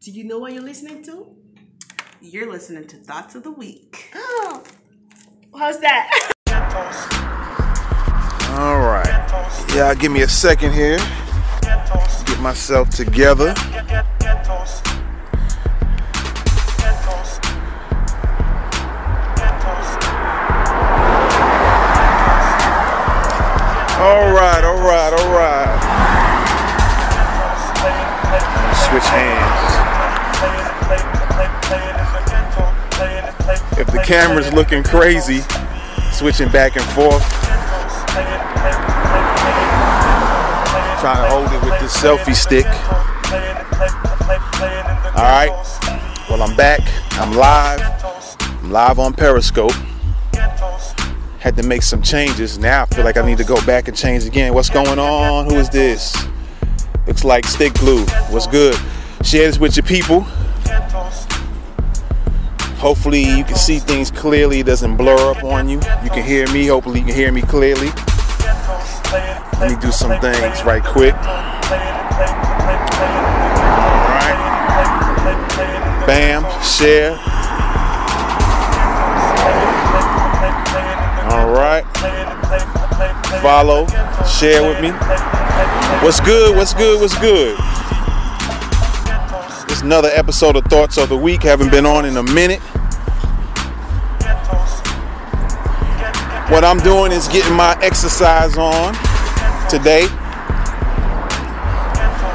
Do you know what you're listening to? You're listening to Thoughts of the Week. Oh, how's that? All right. Yeah, give me a second here. Get myself together. All right, all right, all right. Switch hands. If the camera's looking crazy, switching back and forth. Trying to hold it with this selfie stick. All right. Well, I'm back. I'm live. I'm live on Periscope. Had to make some changes. Now I feel like I need to go back and change again. What's going on? Who is this? Looks like stick glue. What's good? Share this with your people. Hopefully you can see things clearly. It doesn't blur up on you. You can hear me. Hopefully you can hear me clearly. Let me do some things right quick. Alright. Bam. Share. Alright. Follow. Share with me. What's good? What's good? What's good? Another episode of Thoughts of the Week. Haven't been on in a minute. What I'm doing is getting my exercise on today.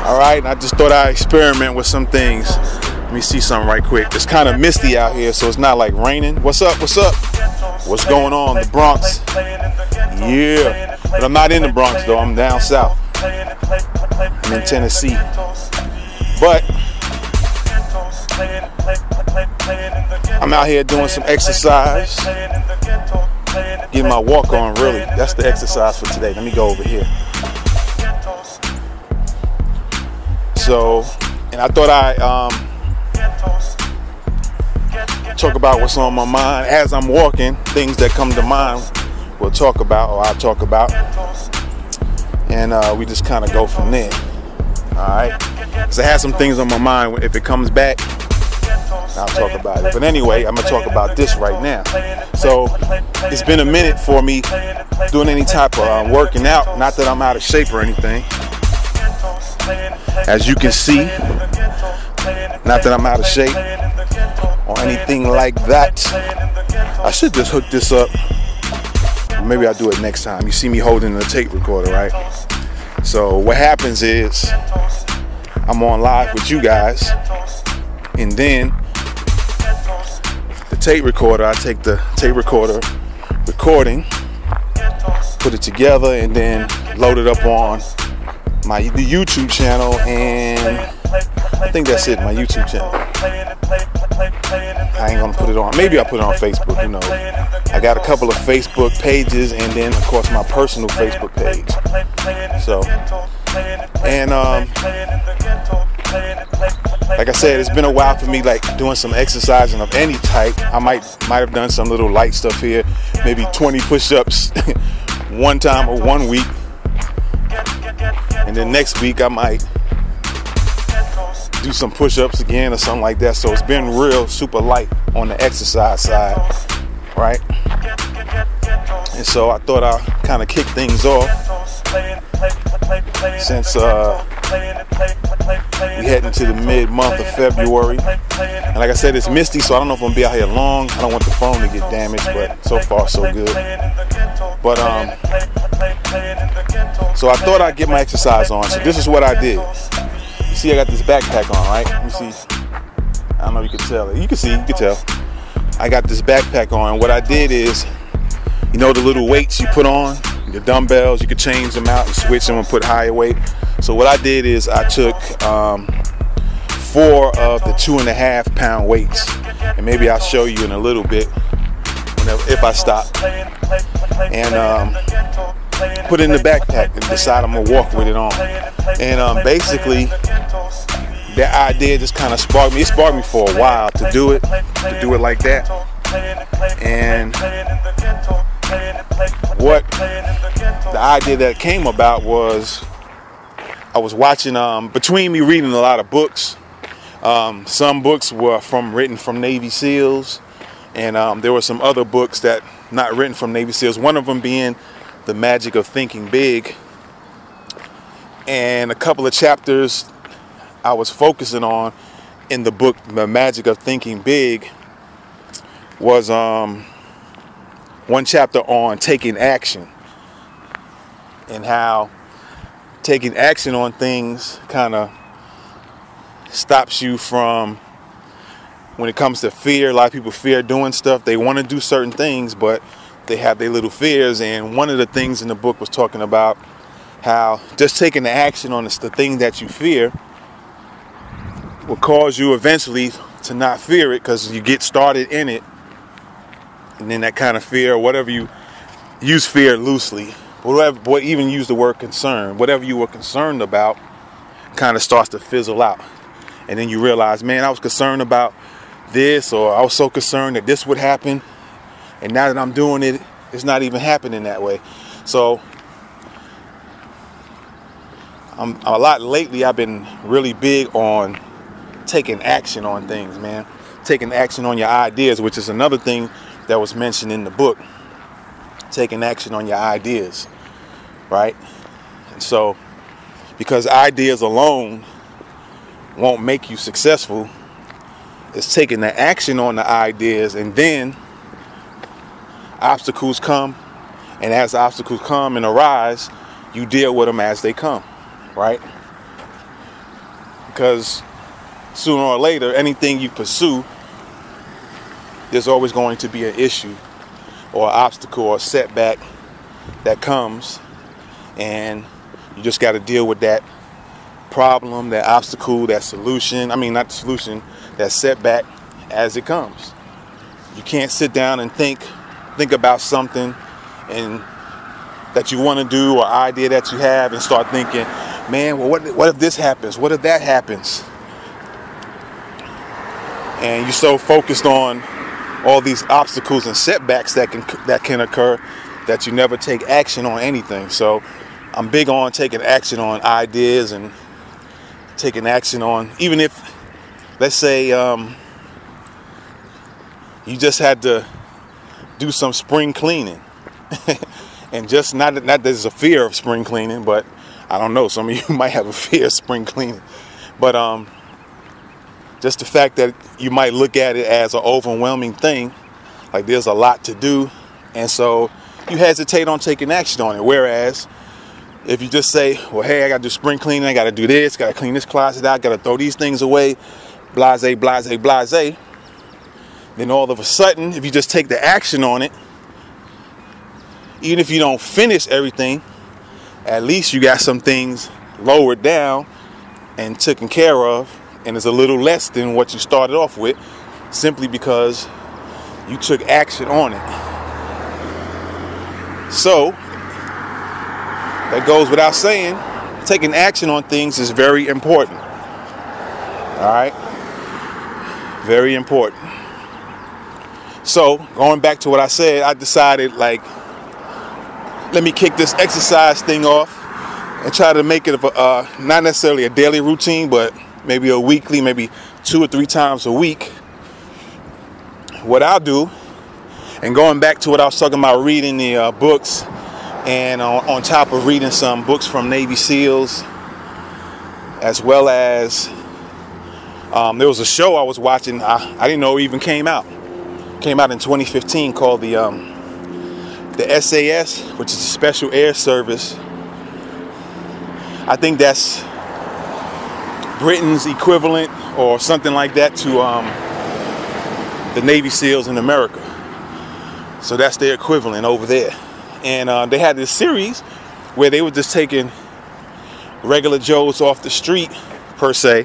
All right, I just thought I'd experiment with some things. Let me see something right quick. It's kind of misty out here, so it's not like raining. What's up? What's up? What's going on? The Bronx. Yeah. But I'm not in the Bronx though. I'm down south. I'm in Tennessee. I'm out here doing some exercise. Getting my walk on, really. That's the exercise for today. Let me go over here. So, and I thought I um, talk about what's on my mind as I'm walking. Things that come to mind, we'll talk about, or I'll talk about, and uh, we just kind of go from there. All right. Because I have some things on my mind. If it comes back, I'll talk about it. But anyway, I'm gonna talk about this right now. So it's been a minute for me doing any type of uh, working out. Not that I'm out of shape or anything. As you can see, not that I'm out of shape or anything like that. I should just hook this up. Maybe I'll do it next time. You see me holding the tape recorder, right? So what happens is I'm on live with you guys, and then the tape recorder, I take the tape recorder recording, put it together, and then load it up on my the YouTube channel, and I think that's it, my YouTube channel. I ain't gonna put it on. Maybe I'll put it on Facebook, you know. I got a couple of Facebook pages and then of course my personal Facebook page. So and um like I said, it's been a while for me like doing some exercising of any type. I might might have done some little light stuff here, maybe 20 push-ups one time or one week. And then next week I might do some push-ups again or something like that. So it's been real super light on the exercise side, right? And so I thought I'd kind of kick things off since uh, we heading to the mid month of February. And like I said, it's misty, so I don't know if I'm gonna be out here long. I don't want the phone to get damaged, but so far so good. But um, so I thought I'd get my exercise on. So this is what I did. You see, I got this backpack on, right? Me see. I don't know if you can tell. You can see, you can tell. I got this backpack on. What I did is, you know, the little weights you put on, the dumbbells, you could change them out and switch them and put higher weight. So what I did is I took um, four of the two and a half pound weights, and maybe I'll show you in a little bit if I stop, and um, put it in the backpack and decide I'm gonna walk with it on. And um, basically, that idea just kind of sparked me. It sparked me for a while to do it, to do it like that. And what the idea that came about was I was watching um, between me reading a lot of books. Um, some books were from written from Navy SEALs, and um, there were some other books that not written from Navy SEALs. One of them being "The Magic of Thinking Big," and a couple of chapters I was focusing on in the book "The Magic of Thinking Big" was um, one chapter on taking action and how taking action on things kind of stops you from when it comes to fear a lot of people fear doing stuff. They want to do certain things but they have their little fears. And one of the things in the book was talking about how just taking the action on the thing that you fear will cause you eventually to not fear it because you get started in it and then that kind of fear or whatever you use fear loosely whatever what even use the word concern whatever you were concerned about kind of starts to fizzle out. And then you realize man i was concerned about this or i was so concerned that this would happen and now that i'm doing it it's not even happening that way. So i'm a lot lately i've been really big on taking action on things man. Taking action on your ideas which is another thing that was mentioned in the book taking action on your ideas right? And so, because ideas alone won't make you successful, it's taking the action on the ideas and then obstacles come. And as obstacles come and arise, you deal with them as they come, right? Because sooner or later, anything you pursue, there's always going to be an issue or an obstacle or setback that comes and you just got to deal with that problem, that obstacle, that solution. I mean, not the solution, that setback as it comes. You can't sit down and think think about something and that you want to do or idea that you have and start thinking, man, well, what, what if this happens? What if that happens? And you're so focused on all these obstacles and setbacks that can that can occur that you never take action on anything. So I'm big on taking action on ideas and taking action on even if let's say um, you just had to do some spring cleaning and just not not that there's a fear of spring cleaning but I don't know some of you might have a fear of spring cleaning but um, just the fact that you might look at it as an overwhelming thing like there's a lot to do and so you hesitate on taking action on it. Whereas if you just say, well, hey, I got to do spring cleaning, I got to do this, got to clean this closet out, got to throw these things away, blase, blase, blase, then all of a sudden, if you just take the action on it, even if you don't finish everything, at least you got some things lowered down and taken care of, and it's a little less than what you started off with, simply because you took action on it. So, that goes without saying. Taking action on things is very important. All right? Very important. So, going back to what I said, I decided, like, let me kick this exercise thing off and try to make it a, uh, not necessarily a daily routine, but maybe a weekly, maybe two or three times a week. What I'll do, and going back to what I was talking about reading the uh, books and on, on, top of reading some books from Navy SEALs, as well as um, there was a show I was watching. I, I, didn't know even came out. Came out in 2015 called the um, the SAS, which is a Special Air Service. I think that's Britain's equivalent or something like that to um, the Navy SEALs in America. So that's their equivalent over there and uh, they had this series where they were just taking regular Joes off the street, per se.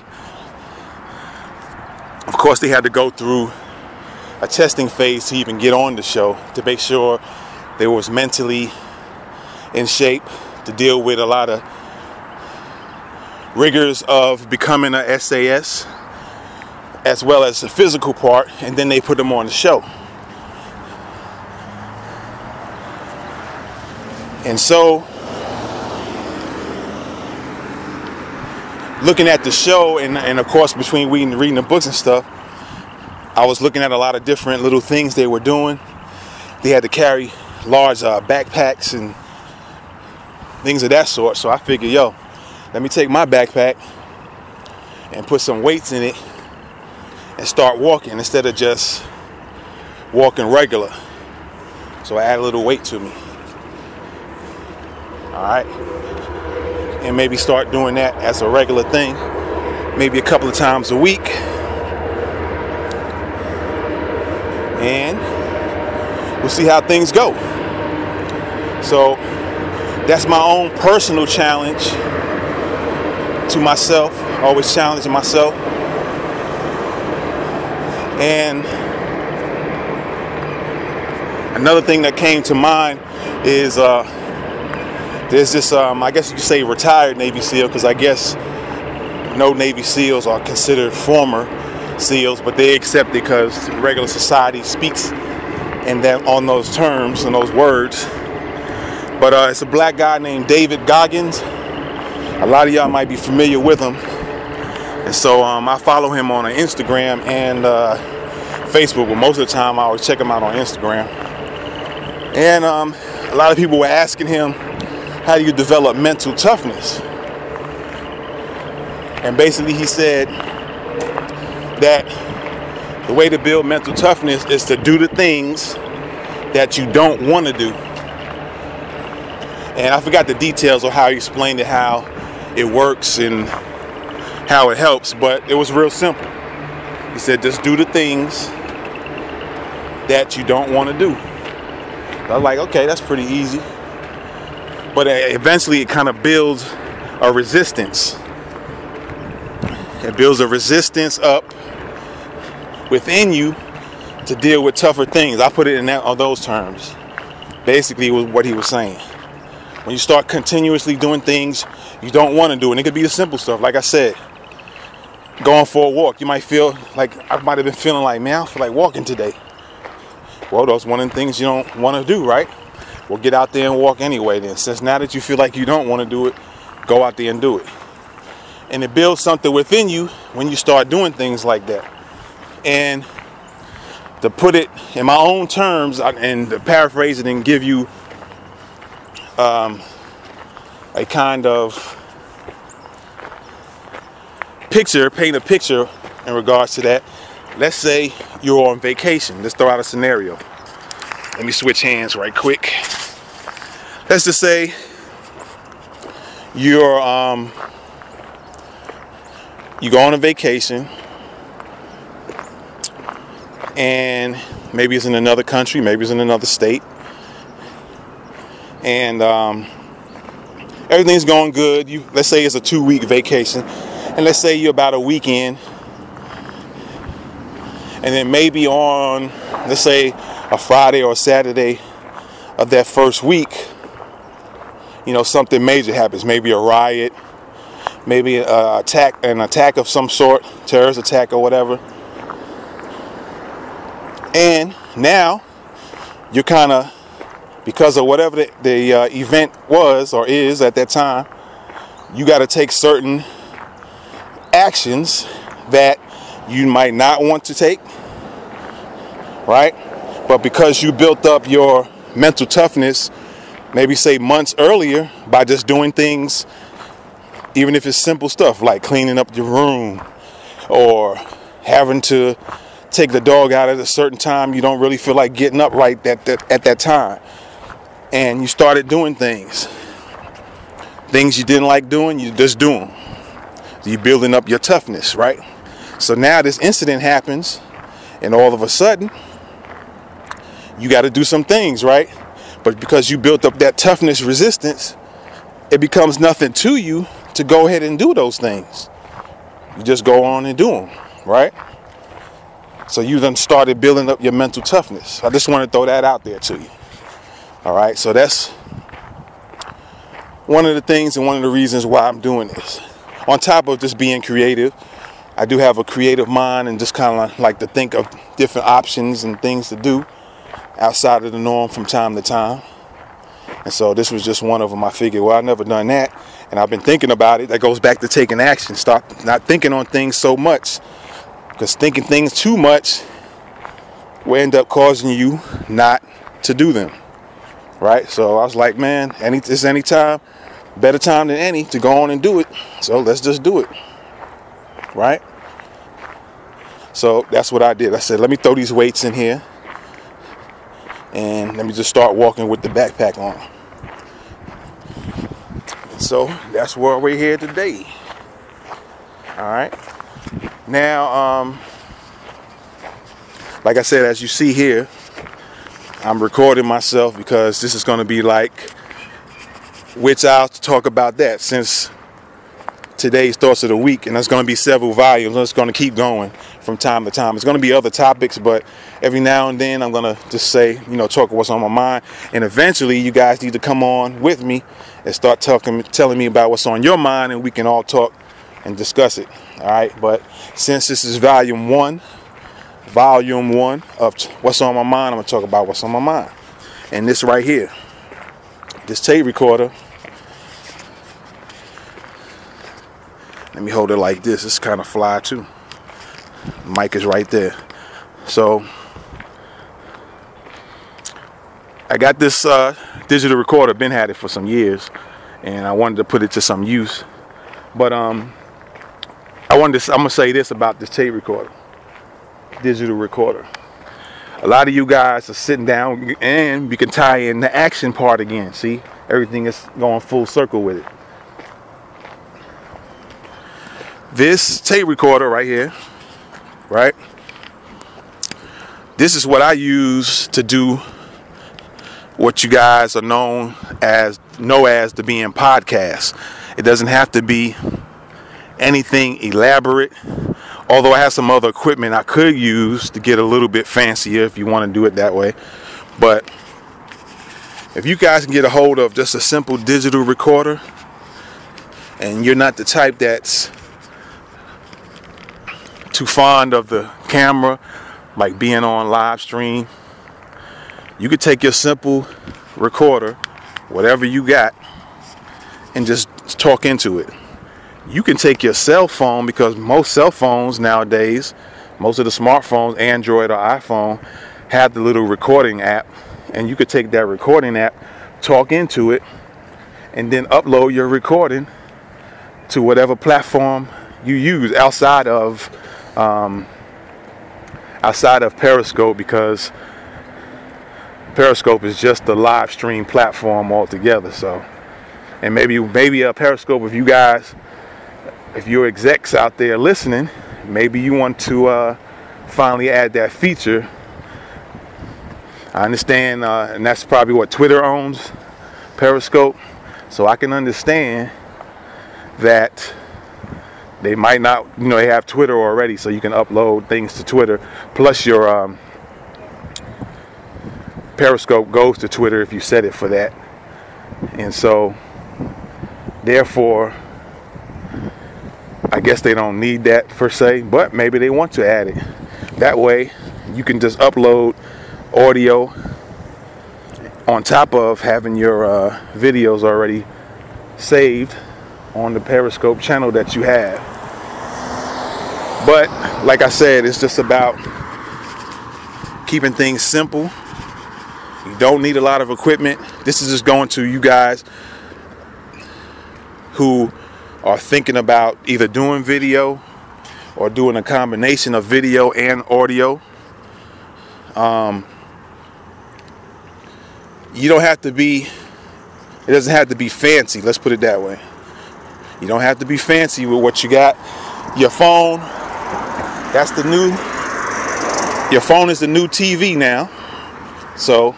Of course, they had to go through a testing phase to even get on the show to make sure they was mentally in shape to deal with a lot of rigors of becoming a SAS as well as the physical part and then they put them on the show And so looking at the show, and, and of course, between reading, reading the books and stuff, I was looking at a lot of different little things they were doing. They had to carry large uh, backpacks and things of that sort. So I figured, yo, let me take my backpack and put some weights in it and start walking instead of just walking regular. So I add a little weight to me. All right. And maybe start doing that as a regular thing, maybe a couple of times a week. And we'll see how things go. So that's my own personal challenge to myself, always challenging myself. And another thing that came to mind is uh, there's this, um, I guess you could say, retired Navy SEAL, because I guess no Navy SEALs are considered former SEALs, but they accept it because regular society speaks and then on those terms and those words. But uh, it's a black guy named David Goggins. A lot of y'all might be familiar with him. And so um, I follow him on Instagram and uh, Facebook, but most of the time I always check him out on Instagram. And um, a lot of people were asking him, how do you develop mental toughness? And basically he said that the way to build mental toughness is to do the things that you don't want to do. And I forgot the details of how he explained it, how it works and how it helps, but it was real simple. He said, just do the things that you don't want to do. I was like, okay, that's pretty easy. But eventually it kind of builds a resistance. It builds a resistance up within you to deal with tougher things. I put it in that on those terms. Basically, was what he was saying. When you start continuously doing things you don't want to do, and it could be the simple stuff, like I said, going for a walk. You might feel like I might have been feeling like, man, I feel like walking today. Well, that's one of the things you don't want to do, right? Well, get out there and walk anyway. Then, since now that you feel like you don't want to do it, go out there and do it. And it builds something within you when you start doing things like that. And to put it in my own terms and to paraphrase it and give you um, a kind of picture, paint a picture in regards to that. Let's say you're on vacation. Let's throw out a scenario. Let me switch hands right quick. Let's just say you're um, you go on a vacation and maybe it's in another country, maybe it's in another state, and um, everything's going good. You let's say it's a two-week vacation, and let's say you're about a weekend, and then maybe on let's say a Friday or a Saturday of that first week, you know something major happens. Maybe a riot, maybe a attack, an attack of some sort, terrorist attack or whatever and now you're kind of, because of whatever the, the uh, event was or is at that time, you got to take certain actions that you might not want to take, right? But because you built up your mental toughness, maybe say months earlier, by just doing things, even if it's simple stuff like cleaning up your room or having to take the dog out at a certain time you don't really feel like getting up right at that, at that time and you started doing things. Things you didn't like doing you just do them you're building up your toughness right? So now this incident happens and all of a sudden you got to do some things right? But because you built up that toughness resistance it becomes nothing to you to go ahead and do those things. You just go on and do them right? So you then started building up your mental toughness. I just want to throw that out there to you. All right, so that's one of the things and one of the reasons why I'm doing this. On top of just being creative, I do have a creative mind and just kind of like to think of different options and things to do outside of the norm from time to time. And so this was just one of them. I figured, well, I've never done that. And I've been thinking about it. That goes back to taking action. Stop not thinking on things so much. Because thinking things too much will end up causing you not to do them. Right? So I was like, man, any this any time, better time than any to go on and do it. So let's just do it. Right? So that's what I did. I said, let me throw these weights in here. And let me just start walking with the backpack on. So that's where we're here today. All right. Now, um, like I said, as you see here, I'm recording myself because this is going to be like which I'll talk about that since today's thoughts of the week, and there's going to be several volumes. It's going to keep going from time to time. It's going to be other topics, but every now and then I'm going to just say, you know, talk what's on my mind, and eventually you guys need to come on with me and start talking, telling me about what's on your mind, and we can all talk and discuss it. All right, but since this is volume one, volume one of what's on my mind, I'm gonna talk about what's on my mind, and this right here, this tape recorder. Let me hold it like this. It's kind of fly too. mic is right there. So I got this uh, digital recorder. Been had it for some years, and I wanted to put it to some use. But um, I wanted to, I'm gonna say this about this tape recorder, digital recorder. A lot of you guys are sitting down, and we can tie in the action part again. See, everything is going full circle with it. This tape recorder right here, right? This is what I use to do what you guys are known as know as the being podcast. It doesn't have to be anything elaborate. Although I have some other equipment I could use to get a little bit fancier if you want to do it that way. But if you guys can get a hold of just a simple digital recorder and you're not the type that's too fond of the camera, like being on live stream, you could take your simple recorder, whatever you got, and just talk into it you can take your cell phone because most cell phones nowadays, most of the smartphones, Android or iPhone, have the little recording app, and you could take that recording app, talk into it, and then upload your recording to whatever platform you use outside of um, outside of Periscope because Periscope is just a live stream platform altogether. So, and maybe maybe a Periscope if you guys if you're execs out there listening, maybe you want to uh, finally add that feature. I understand, uh, and that's probably what Twitter owns, Periscope. So I can understand that they might not, you know, they have Twitter already, so you can upload things to Twitter. Plus, your um, Periscope goes to Twitter if you set it for that. And so, therefore, I guess they don't need that per se, but maybe they want to add it. That way, you can just upload audio on top of having your uh, videos already saved on the Periscope channel that you have. But like I said, it's just about keeping things simple. You don't need a lot of equipment. This is just going to you guys who are thinking about either doing video or doing a combination of video and audio. Um, you don't have to be, it doesn't have to be fancy, let's put it that way. You don't have to be fancy with what you got. Your phone, that's the new, your phone is the new TV now. So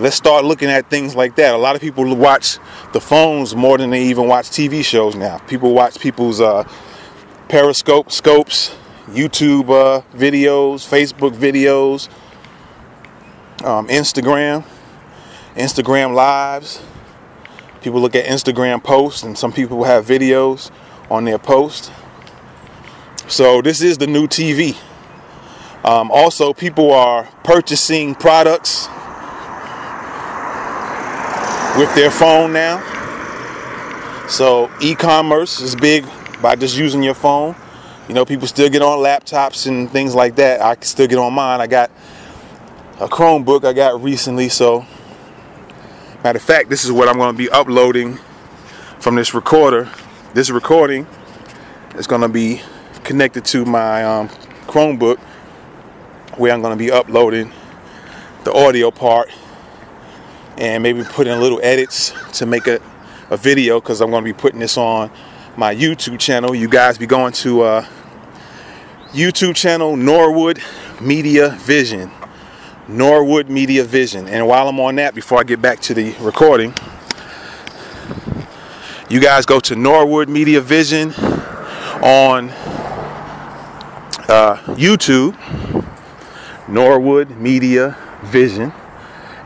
let's start looking at things like that. A lot of people watch the phones more than they even watch TV shows now. People watch people's uh, Periscope scopes, YouTube uh, videos, Facebook videos, um, Instagram, Instagram lives. People look at Instagram posts, and some people have videos on their posts. So this is the new TV. Um, also, people are purchasing products with their phone now. So e-commerce is big by just using your phone. You know, people still get on laptops and things like that. I can still get on mine. I got a Chromebook I got recently, so matter of fact, this is what I'm going to be uploading from this recorder. This recording is going to be connected to my um, Chromebook, where I'm going to be uploading the audio part and maybe putting little edits to make a, a video because I'm going to be putting this on my YouTube channel. You guys be going to uh, YouTube channel Norwood Media Vision. Norwood Media Vision. And while I'm on that, before I get back to the recording, you guys go to Norwood Media Vision on uh, YouTube. Norwood Media Vision.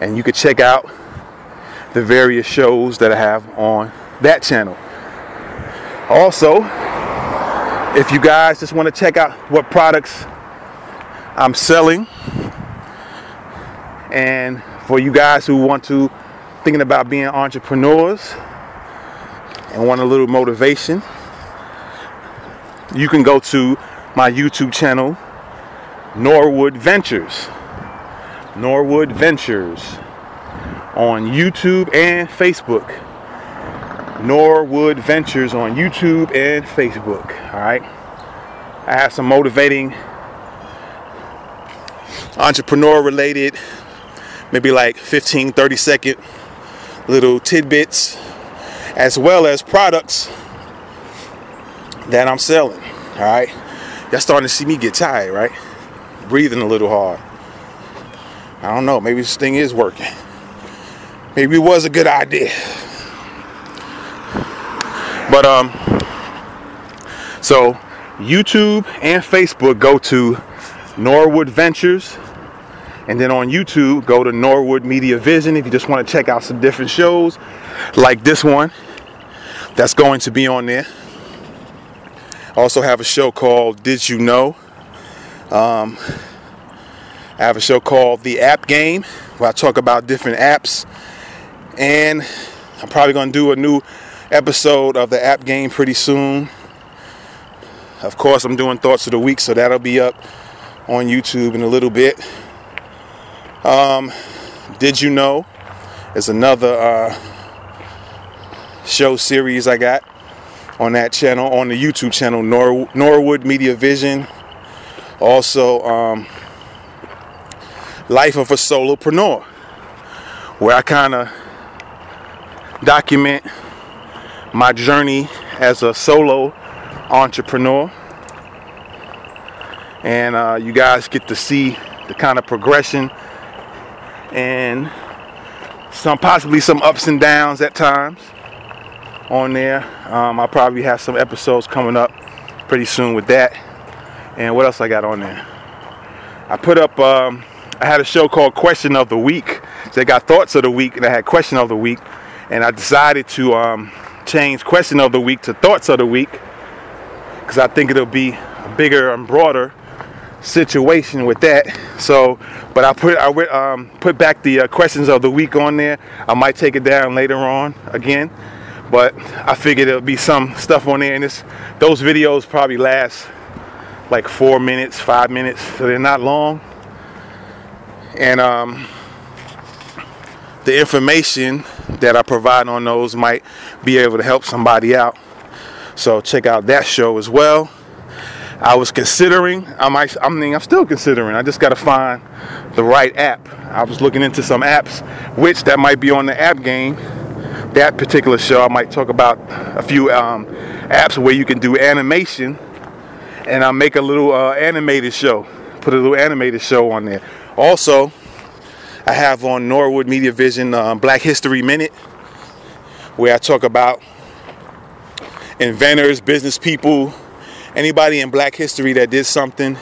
And you can check out the various shows that I have on that channel. Also, if you guys just want to check out what products I'm selling, and for you guys who want to thinking about being entrepreneurs and want a little motivation, you can go to my YouTube channel, Norwood Ventures. Norwood Ventures on YouTube and Facebook. Norwood Ventures on YouTube and Facebook. All right. I have some motivating entrepreneur related, maybe like 15, 30 second little tidbits, as well as products that I'm selling. All right. Y'all starting to see me get tired, right? Breathing a little hard. I don't know. Maybe this thing is working. Maybe it was a good idea. But um, so YouTube and Facebook go to Norwood Ventures, and then on YouTube go to Norwood Media Vision if you just want to check out some different shows like this one that's going to be on there. Also have a show called Did You Know? Um, I have a show called The App Game where I talk about different apps and I'm probably going to do a new episode of the app game pretty soon. Of course, I'm doing thoughts of the week, so that'll be up on YouTube in a little bit. Um, Did you know? Is another uh, show series I got on that channel, on the YouTube channel, Nor- Norwood Media Vision. Also, um, Life of a Solopreneur, where I kind of document my journey as a solo entrepreneur. And uh, you guys get to see the kind of progression and some possibly some ups and downs at times on there. Um, I'll probably have some episodes coming up pretty soon with that. And what else I got on there? I put up, um, I had a show called Question of the Week. So got thoughts of the week and I had question of the week and I decided to um, change question of the week to thoughts of the week because I think it'll be a bigger and broader situation with that. So, but I put I um, put back the uh, questions of the week on there. I might take it down later on again, but I figured there'll be some stuff on there, and this those videos probably last like four minutes, five minutes, so they're not long. And um, the information that I provide on those might be able to help somebody out. So check out that show as well. I was considering, I might, I mean, I'm still considering. I just got to find the right app. I was looking into some apps, which that might be on the app game. That particular show, I might talk about a few um, apps where you can do animation, and I'll make a little uh, animated show. Put a little animated show on there. Also, I have on Norwood Media Vision um, Black History Minute, where I talk about inventors, business people, anybody in Black history that did something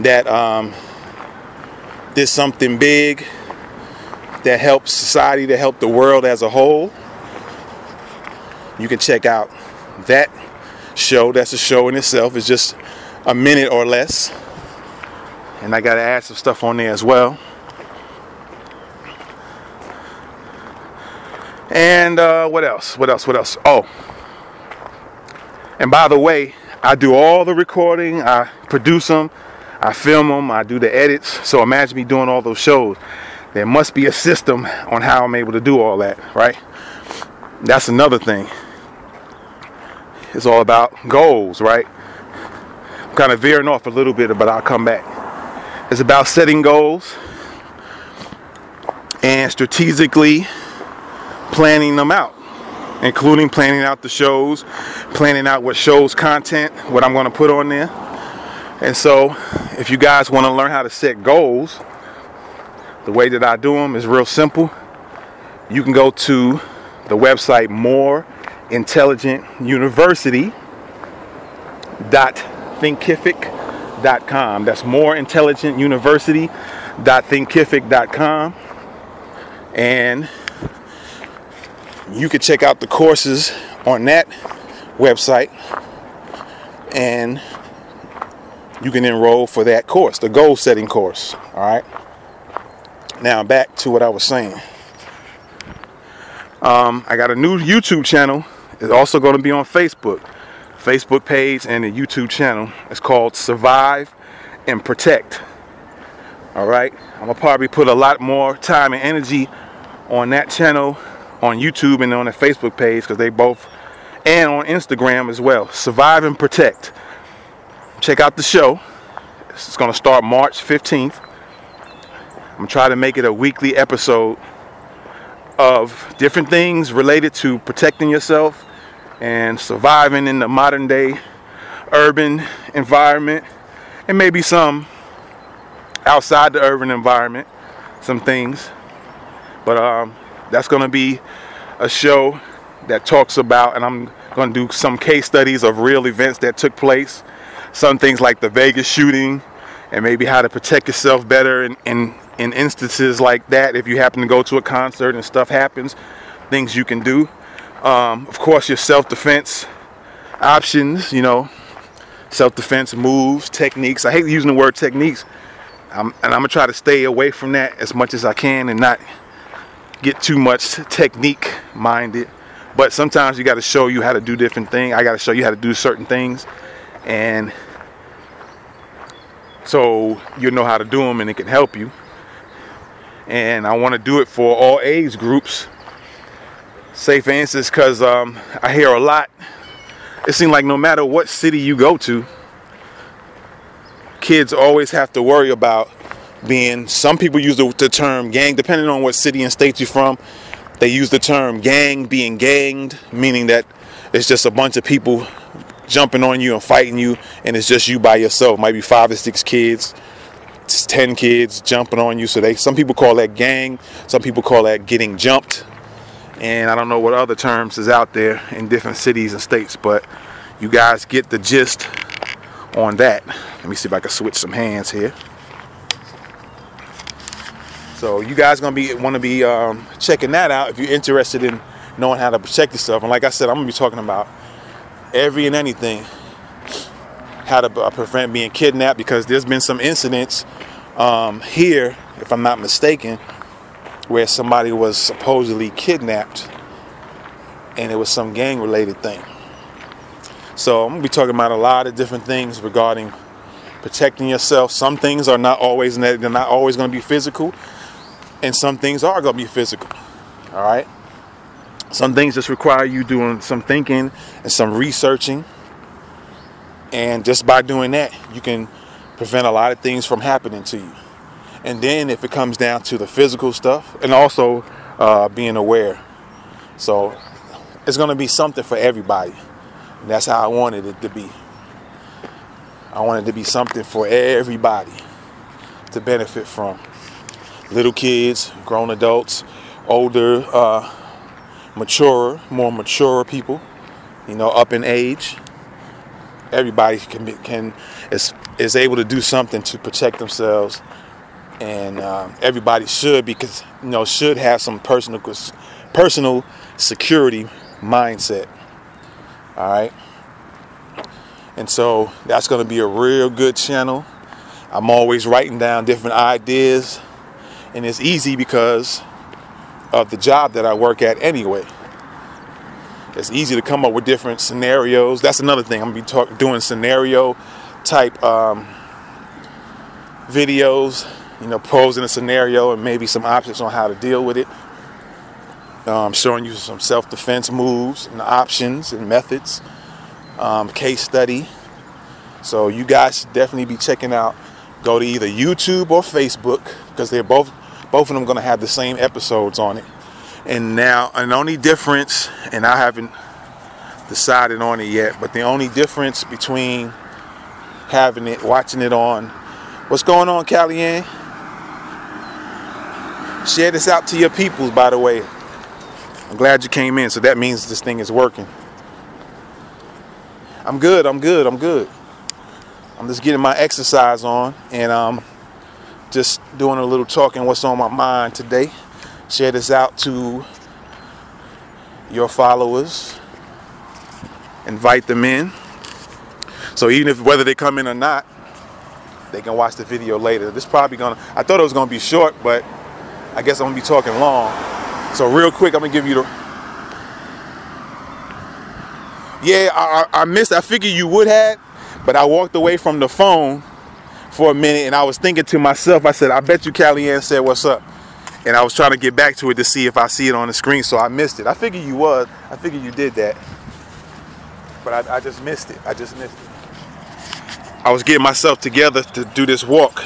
that um, did something big that helped society, that helped the world as a whole. You can check out that show. That's a show in itself. It's just a minute or less. And I got to add some stuff on there as well. And uh, what else? What else? What else? Oh, And by the way, I do all the recording, I produce them, I film them, I do the edits. So imagine me doing all those shows. There must be a system on how I'm able to do all that, right? That's another thing. It's all about goals, right? I'm kind of veering off a little bit, but I'll come back. It's about setting goals and strategically planning them out, including planning out the shows, planning out what shows content, what I'm going to put on there. And so, if you guys want to learn how to set goals, the way that I do them is real simple. You can go to the website More Thinkific.com. That's more intelligent university dot thinkific.com. And you can check out the courses on that website and you can enroll for that course, the goal setting course. All right. Now back to what I was saying. Um, I got a new YouTube channel. It's also going to be on Facebook, Facebook page and a YouTube channel. It's called Survive and Protect. All right. I'm gonna probably put a lot more time and energy on that channel, on YouTube and on the Facebook page because they both, and on Instagram as well. Survive and Protect. Check out the show. It's to start March 15th. I'm trying to make it a weekly episode of different things related to protecting yourself and surviving in the modern day urban environment. And maybe some outside the urban environment some things but um, that's going to be a show that talks about and i'm going to do some case studies of real events that took place. Some things like the vegas shooting and maybe how to protect yourself better in, in, in instances like that. If you happen to go to a concert and stuff happens things you can do um, of course your self-defense options you know self-defense moves techniques. I hate using the word techniques. I'm, and i'm gonna try to stay away from that as much as i can and not get too much technique minded. But sometimes you got to show you how to do different things i got to show you how to do certain things. And so you know how to do them and it can help you. And i want to do it for all age groups for instance because um, i hear a lot. It seems like no matter what city you go to kids always have to worry about being some people use the, the term gang depending on what city and state you're from they use the term gang being ganged meaning that it's just a bunch of people jumping on you and fighting you and it's just you by yourself. Might be five or six kids 10 kids jumping on you. So they some people call that gang some people call that getting jumped and i don't know what other terms is out there in different cities and states but you guys get the gist on that. Let me see if i can switch some hands here. So you guys gonna be want to be um, checking that out if you're interested in knowing how to protect yourself. And like i said i'm gonna be talking about every and anything how to uh, prevent being kidnapped because there's been some incidents um, here, if I'm not mistaken, where somebody was supposedly kidnapped and it was some gang related thing. So I'm gonna be talking about a lot of different things regarding protecting yourself. Some things are not always they're not always gonna be physical, and some things are gonna be physical. All right. Some things just require you doing some thinking and some researching. And just by doing that, you can prevent a lot of things from happening to you. And then if it comes down to the physical stuff and also uh, being aware. So it's going to be something for everybody. And that's how I wanted it to be. I wanted it to be something for everybody to benefit from. Little kids, grown adults, older, uh, maturer, more mature people, you know, up in age. Everybody can can is is able to do something to protect themselves, and uh, everybody should because you know should have some personal personal security mindset. All right, and so that's going to be a real good channel. I'm always writing down different ideas, and it's easy because of the job that I work at anyway. It's easy to come up with different scenarios. That's another thing. I'm gonna be talk, doing scenario type um, videos. You know, posing a scenario and maybe some options on how to deal with it. Um, showing you some self-defense moves and options and methods. Um, case study. So you guys should definitely be checking out. Go to either YouTube or Facebook because they're both both of them going to have the same episodes on it. And now, an only difference, and I haven't decided on it yet, but the only difference between having it, watching it on, what's going on, Kellyanne? Share this out to your peoples, by the way. I'm glad you came in, so that means this thing is working. I'm good, I'm good, I'm good. I'm just getting my exercise on and um, just doing a little talking what's on my mind today. Share this out to your followers. Invite them in. So even if whether they come in or not, they can watch the video later. This probably gonna I thought it was gonna be short, but I guess I'm gonna be talking long. So real quick, I'm gonna give you the Yeah, I, I, missed I figured you would have, but I walked away from the phone for a minute and I was thinking to myself, I said, I bet you Kellyanne said what's up. And I was trying to get back to it to see if I see it on the screen, so I missed it. I figured you was. I figured you did that. But I, I just missed it. I just missed it. I was getting myself together to do this walk.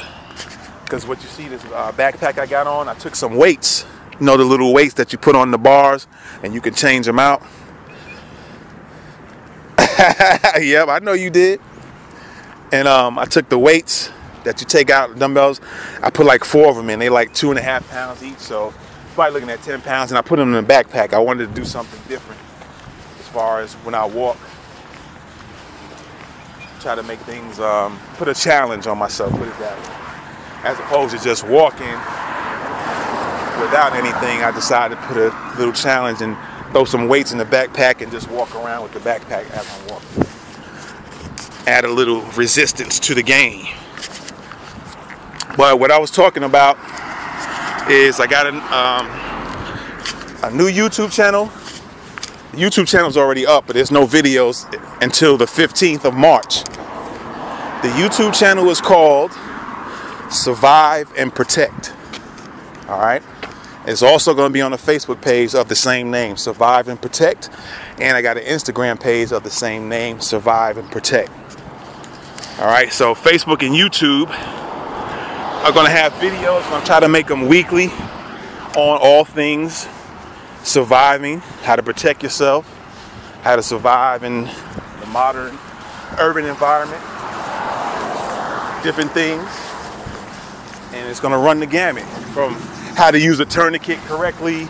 Because what you see, this uh, backpack I got on, I took some weights. You know the little weights that you put on the bars and you can change them out? yep, I know you did. And um, I took the weights that you take out, dumbbells. I put like four of them in. They like two and a half pounds each, so probably looking at 10 pounds. And I put them in a backpack. I wanted to do something different as far as when I walk. Try to make things, um, put a challenge on myself, put it that way. As opposed to just walking without anything, I decided to put a little challenge and throw some weights in the backpack and just walk around with the backpack as I'm walking. Add a little resistance to the game. But what I was talking about is I got an, um, a new YouTube channel. The YouTube channel's already up, but there's no videos until the 15th of March. The YouTube channel is called Survive and Protect. All right. It's also going to be on the Facebook page of the same name, Survive and Protect. And I got an Instagram page of the same name, Survive and Protect. All right, so Facebook and YouTube are going to have videos. I'm going to try to make them weekly on all things surviving, how to protect yourself, how to survive in the modern urban environment, different things. And it's going to run the gamut from how to use a tourniquet correctly,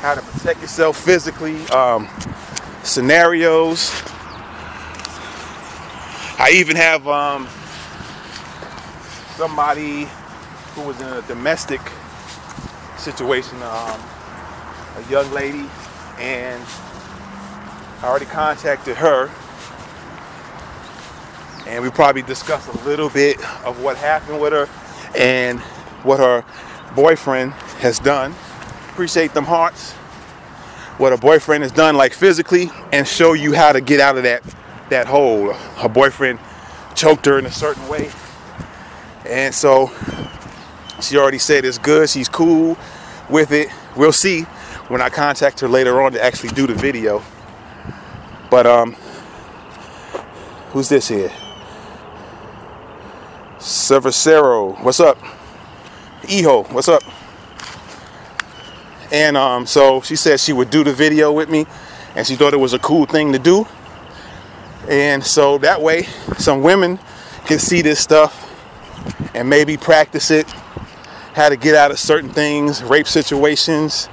how to protect yourself physically, um, scenarios. I even have um, somebody who was in a domestic situation, um, a young lady, and I already contacted her. And we probably discussed a little bit of what happened with her and what her boyfriend has done. Appreciate them hearts. What her boyfriend has done, like physically, and show you how to get out of that that hole. Her boyfriend choked her in a certain way, and so she already said it's good. She's cool with it. We'll see when I contact her later on to actually do the video. But um, who's this here? Cervecero, what's up? Eho, what's up? And um, so she said she would do the video with me, and she thought it was a cool thing to do. And so that way, some women can see this stuff and maybe practice it, how to get out of certain things, rape situations,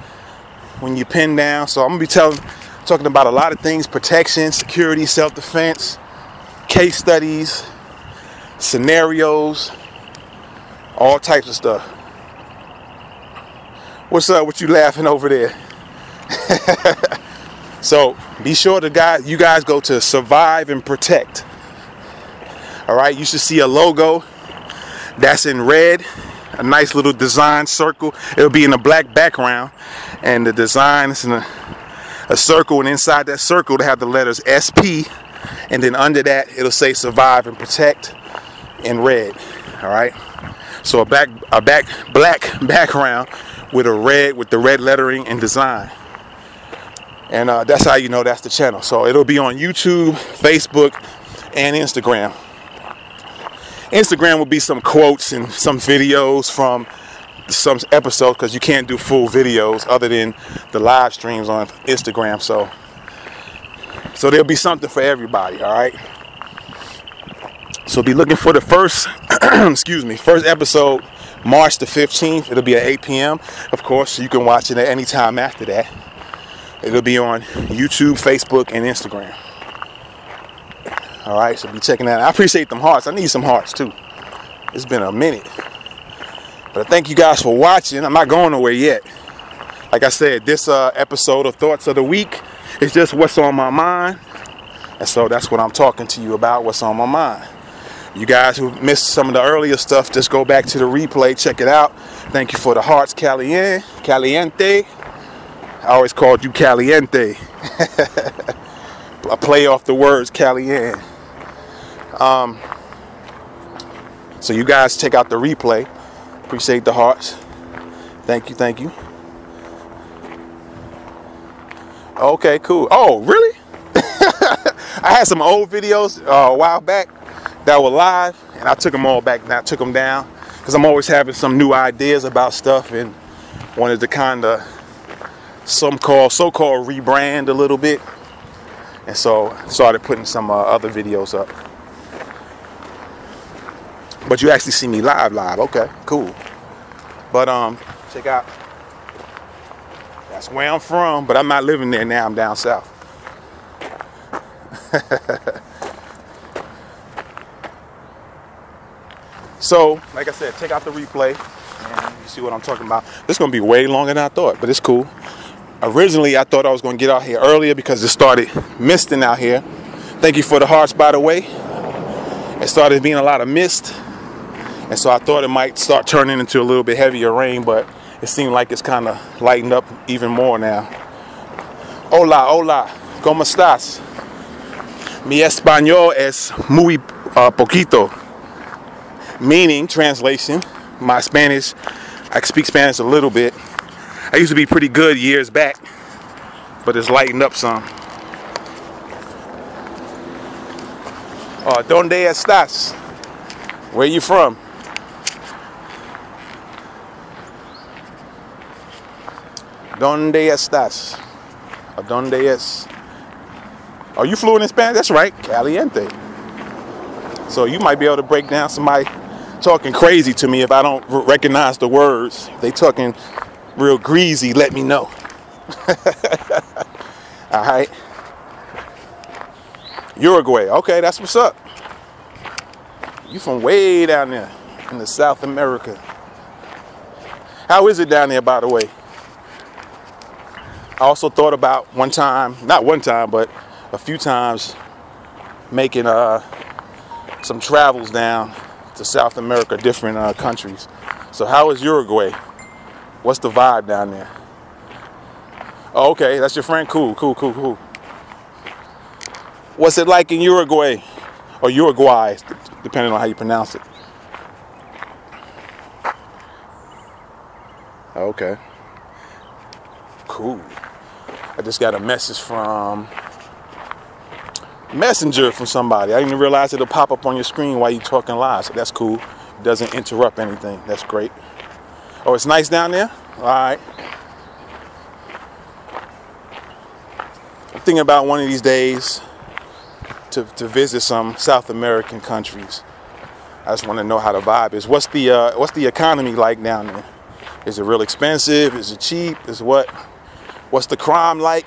when you pin down. So I'm gonna be telling, talking about a lot of things: protection, security, self-defense, case studies, scenarios, all types of stuff. What's up? What you laughing over there? so be sure to guys, you guys go to Survive and Protect. All right, you should see a logo that's in red, a nice little design circle. It'll be in a black background, and the design is in a, a circle, and inside that circle, they have the letters SP, and then under that, it'll say survive and protect in red. All right. So a back a back black background with a red with the red lettering and design. And uh, that's how you know that's the channel. So it'll be on YouTube, Facebook, and Instagram. Instagram will be some quotes and some videos from some episodes because you can't do full videos other than the live streams on Instagram. So, so there'll be something for everybody. All right. So be looking for the first, excuse me, first episode, March the 15th. It'll be at 8 p.m. Of course, you can watch it at any time after that. It'll be on YouTube, Facebook, and Instagram. All right, so be checking that. I appreciate them hearts. I need some hearts too. It's been a minute. But I thank you guys for watching. I'm not going nowhere yet. Like I said, this uh, episode of Thoughts of the Week is just what's on my mind. And so that's what I'm talking to you about, what's on my mind. You guys who missed some of the earlier stuff, just go back to the replay, check it out. Thank you for the hearts, caliente. Caliente. I always called you caliente. I play off the words caliente. Um, so you guys check out the replay. Appreciate the hearts. Thank you, thank you. Okay, cool. Oh, really? I had some old videos uh, a while back that were live, and I took them all back. Now I took them down because I'm always having some new ideas about stuff, and wanted to kind of some call so-called rebrand a little bit, and so started putting some uh, other videos up. But you actually see me live, live. Okay, cool. But um, check out. That's where I'm from, but I'm not living there now. I'm down south. so, like I said, check out the replay and you see what I'm talking about. This is gonna be way longer than I thought, but it's cool. Originally, I thought I was gonna get out here earlier because it started misting out here. Thank you for the hearts, by the way. It started being a lot of mist, and so I thought it might start turning into a little bit heavier rain, but it seemed like it's kind of lightened up even more now. Hola, hola, ¿cómo estás? Mi español es muy uh, poquito. Meaning, translation, my Spanish, I speak Spanish a little bit. I used to be pretty good years back, but it's lightened up some. Uh, ¿Dónde estás? Where you from? ¿Dónde estás? Or ¿Dónde es? Are you fluent in Spanish? That's right, caliente. So you might be able to break down somebody talking crazy to me if I don't recognize the words. If they talking real greasy, let me know. All right. Uruguay. Okay, that's what's up. You from way down there in the South America. How is it down there, by the way? I also thought about one time, not one time, but a few times, making uh, some travels down to South America, different uh, countries. So, how is Uruguay? What's the vibe down there? Oh, okay, that's your friend. Cool, cool, cool, cool. What's it like in Uruguay or Uruguay, depending on how you pronounce it? Okay. Cool. I just got a message from Messenger from somebody. I didn't realize it'll pop up on your screen while you're talking live. So that's cool. It doesn't interrupt anything. That's great. Oh, it's nice down there? All right. I'm thinking about one of these days to, to visit some South American countries. I just want to know how the vibe is. What's the uh, what's the economy like down there? Is it real expensive? Is it cheap? Is what? What's the crime like?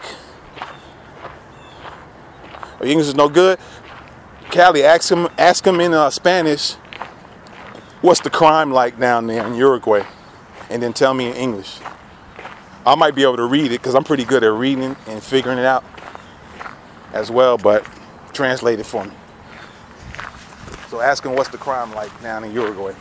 Or English is no good. Callie, ask him ask him in uh, Spanish. What's the crime like down there in Uruguay? And then tell me in English. I might be able to read it because I'm pretty good at reading and figuring it out as well, but translate it for me. So ask him what's the crime like down in Uruguay.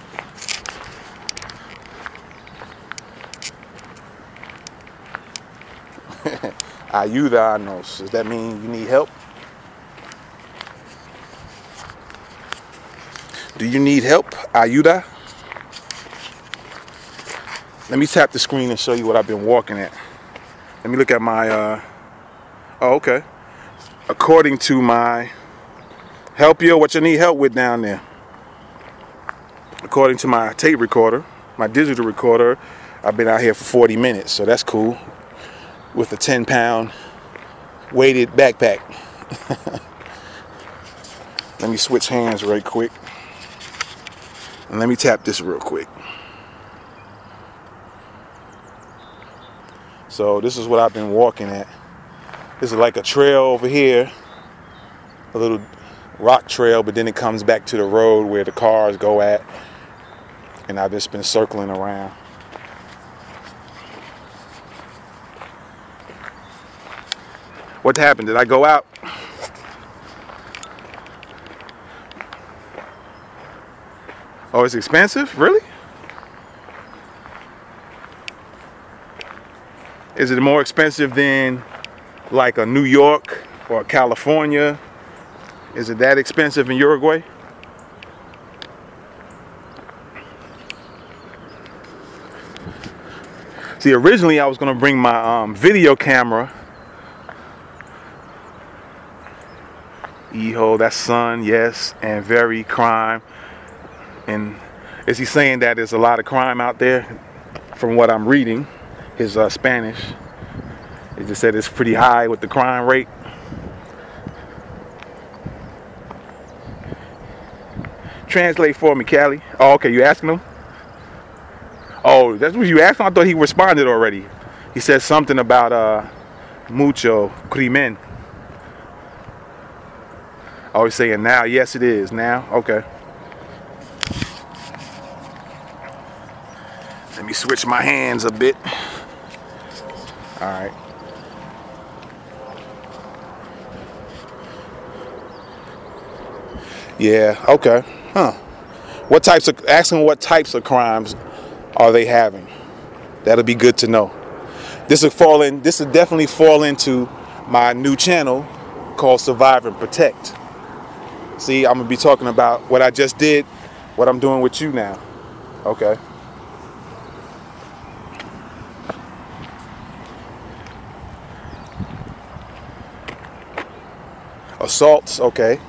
Ayudanos. Does that mean you need help? Do you need help? Ayuda? Let me tap the screen and show you what I've been walking at. Let me look at my, uh, oh, okay. According to my help you, what you need help with down there. According to my tape recorder, my digital recorder, I've been out here for 40 minutes, so that's cool. With a 10 pound weighted backpack. let me switch hands right quick. And let me tap this real quick. So this is what I've been walking at. This is like a trail over here, a little rock trail, but then it comes back to the road where the cars go at. And I've just been circling around. What happened? Did I go out? Oh, it's expensive? Really? Is it more expensive than like a New York or California? Is it that expensive in Uruguay? See, originally I was going to bring my um, video camera. Eho, that's sun, yes, and very crime. And is he saying that there's a lot of crime out there from what I'm reading? his uh, Spanish. He just said it's pretty high with the crime rate. Translate for me, Callie. Oh, okay, you asking him? Oh, that's what you asked him? I thought he responded already. He said something about uh, mucho crimen. Oh, he's saying now. Yes, it is. Now? Okay. Me switch my hands a bit. All right. Yeah, okay. Huh. What types of asking what types of crimes are they having? That'll be good to know. This will fall in this will definitely fall into my new channel called Survive and Protect. See, I'm gonna be talking about what I just did, what I'm doing with you now. Okay. Assaults okay.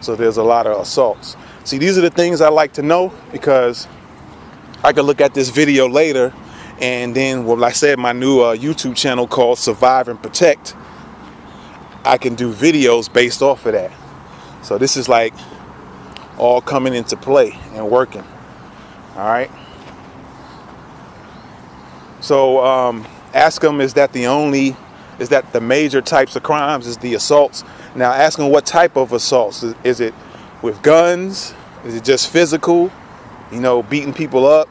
So there's a lot of assaults. See these are the things i like to know because i can look at this video later and then well like i said my new uh, youtube channel called survive and protect i can do videos based off of that. So this is like all coming into play and working all right? So um, ask them is that the only is that the major types of crimes is the assaults now, asking what type of assaults. Is it with guns? Is it just physical? You know, beating people up?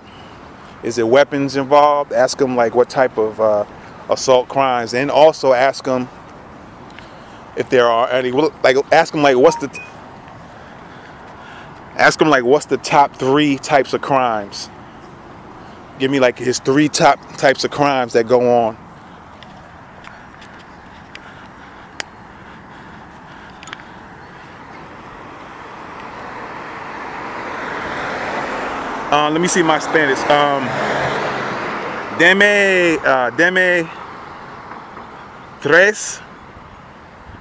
Is it weapons involved? Ask them like what type of uh, assault crimes, and also ask them if there are any. Like, ask them like what's the ask them like what's the top three types of crimes give me like his three top types of crimes that go on Uh, let me see my Spanish. Um, deme, uh, deme tres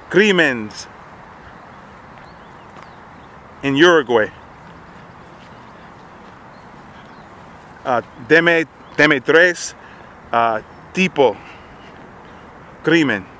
crímenes in Uruguay. Uh, deme, deme tres uh, tipo crimen.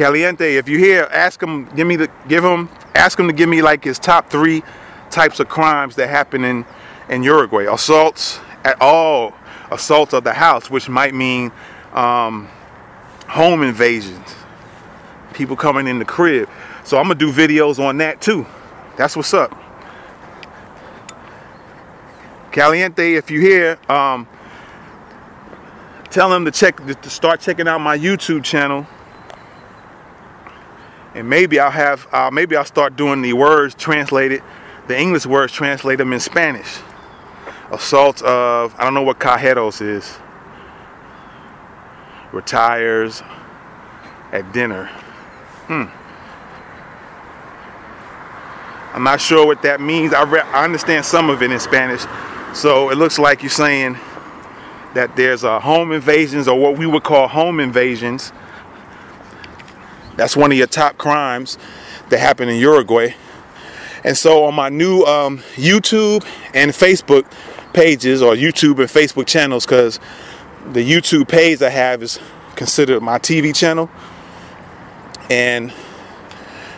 Caliente, if you hear, ask him, give me the, give him, ask him to give me like his top three types of crimes that happen in, in Uruguay. Assaults at all, assaults of the house, which might mean um, home invasions, people coming in the crib. So I'm gonna do videos on that too. That's what's up. Caliente, if you hear, um, tell them to check to start checking out my YouTube channel and maybe I'll have uh, maybe I'll start doing the words translated, the English words translate them in Spanish. Assault of I don't know what cajeros is. Retires at dinner. Hmm. I'm not sure what that means. I, I understand some of it in Spanish. So it looks like you're saying that there's a home invasions or what we would call home invasions. That's one of your top crimes that happened in Uruguay. And so on my new um, YouTube and Facebook pages or YouTube and Facebook channels, because the YouTube page I have is considered my TV channel. And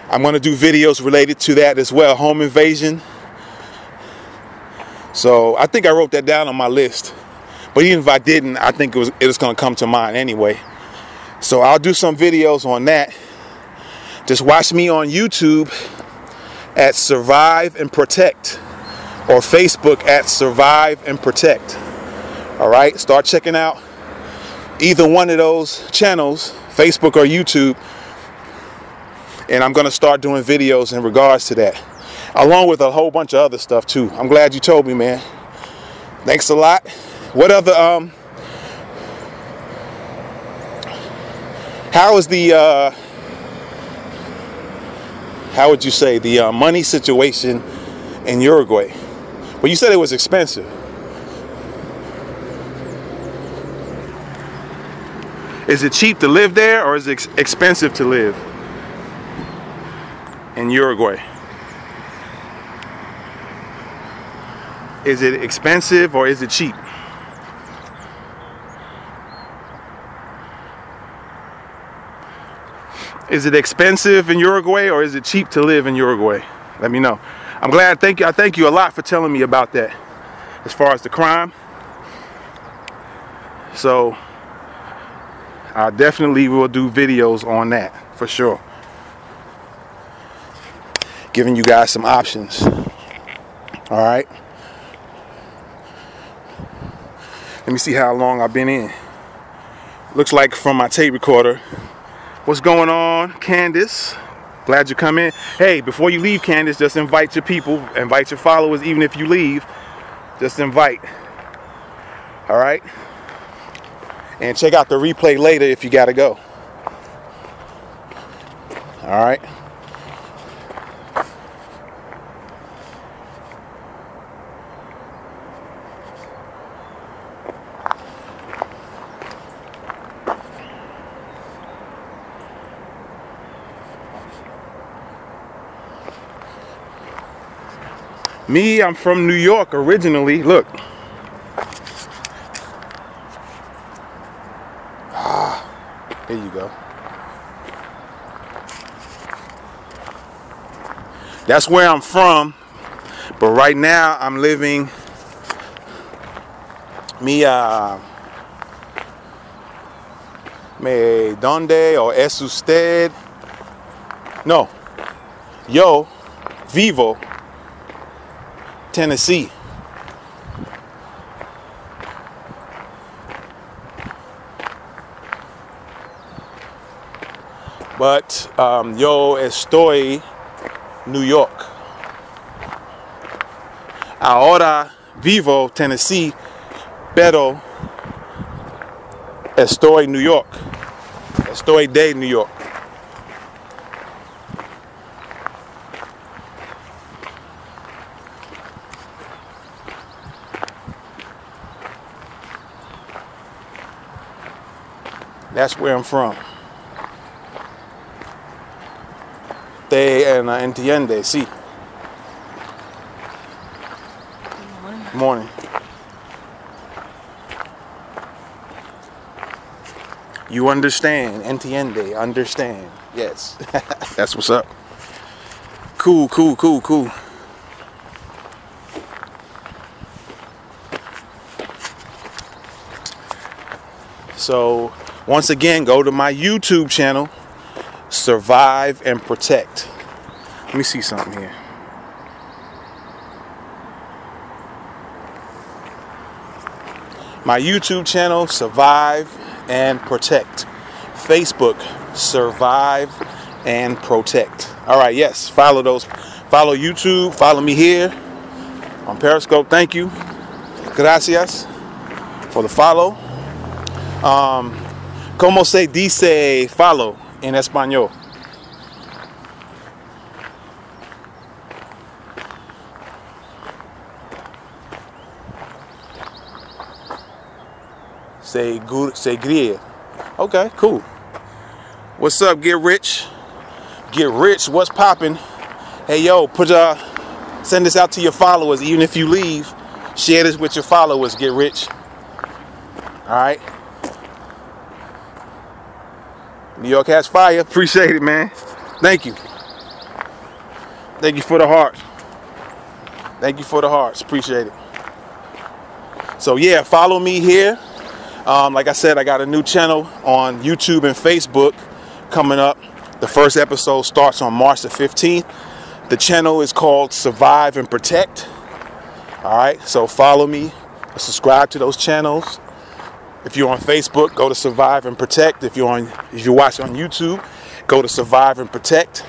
I'm going to do videos related to that as well, home invasion. So I think I wrote that down on my list. But even if I didn't, I think it was it was going to come to mind anyway. So I'll do some videos on that. Just watch me on YouTube at Survive and Protect or Facebook at Survive and Protect. All right, start checking out either one of those channels, Facebook or YouTube and I'm going to start doing videos in regards to that, along with a whole bunch of other stuff too. I'm glad you told me, man. Thanks a lot. What other um? How is the uh? How would you say the uh, money situation in Uruguay? Well, you said it was expensive. Is it cheap to live there or is it ex expensive to live? in Uruguay? Is it expensive or is it cheap? Is it expensive in Uruguay or is it cheap to live in Uruguay? Let me know. I'm glad. Thank you. I thank you a lot for telling me about that. As far as the crime, so I definitely will do videos on that for sure giving you guys some options. All right. Let me see how long I've been in. Looks like from my tape recorder. What's going on, Candace? Glad you come in. Hey, before you leave, Candace, just invite your people, invite your followers, even if you leave. Just invite. All right. And check out the replay later if you got to go. All right. Me, I'm from New York originally. Look. Ah, there you go. That's where I'm from. But right now I'm living me uh me donde o es usted no yo vivo Tennessee. But um, yo estoy New York. Ahora vivo Tennessee, pero estoy New York. Estoy de New York. That's where I'm from. Te and uh, entiende, sí. Morning. Morning. You understand, entiende, understand. Yes. That's what's up. Cool, cool, cool, cool. So once again, go to my YouTube channel, Survive and Protect. Let me see something here. My YouTube channel, Survive and Protect. Facebook, Survive and protect. All right, yes, follow those. Follow YouTube. Follow me here on Periscope. Thank you. Gracias for the follow. Um, como se dice follow en español? Say gria. Okay, cool. What's up? Get rich. Get rich. What's popping? Hey yo, put uh send this out to your followers. Even if you leave, share this with your followers. Get rich. All right. New York has fire. Appreciate it, man. Thank you. Thank you for the heart. Thank you for the hearts. Appreciate it. So yeah, follow me here. Um, like I said, I got a new channel on YouTube and Facebook coming up. The first episode starts on March the 15th. The channel is called Survive and Protect. All right, so follow me, subscribe to those channels. If you're on Facebook, go to Survive and Protect. If you're on, if you watch on YouTube, go to Survive and Protect.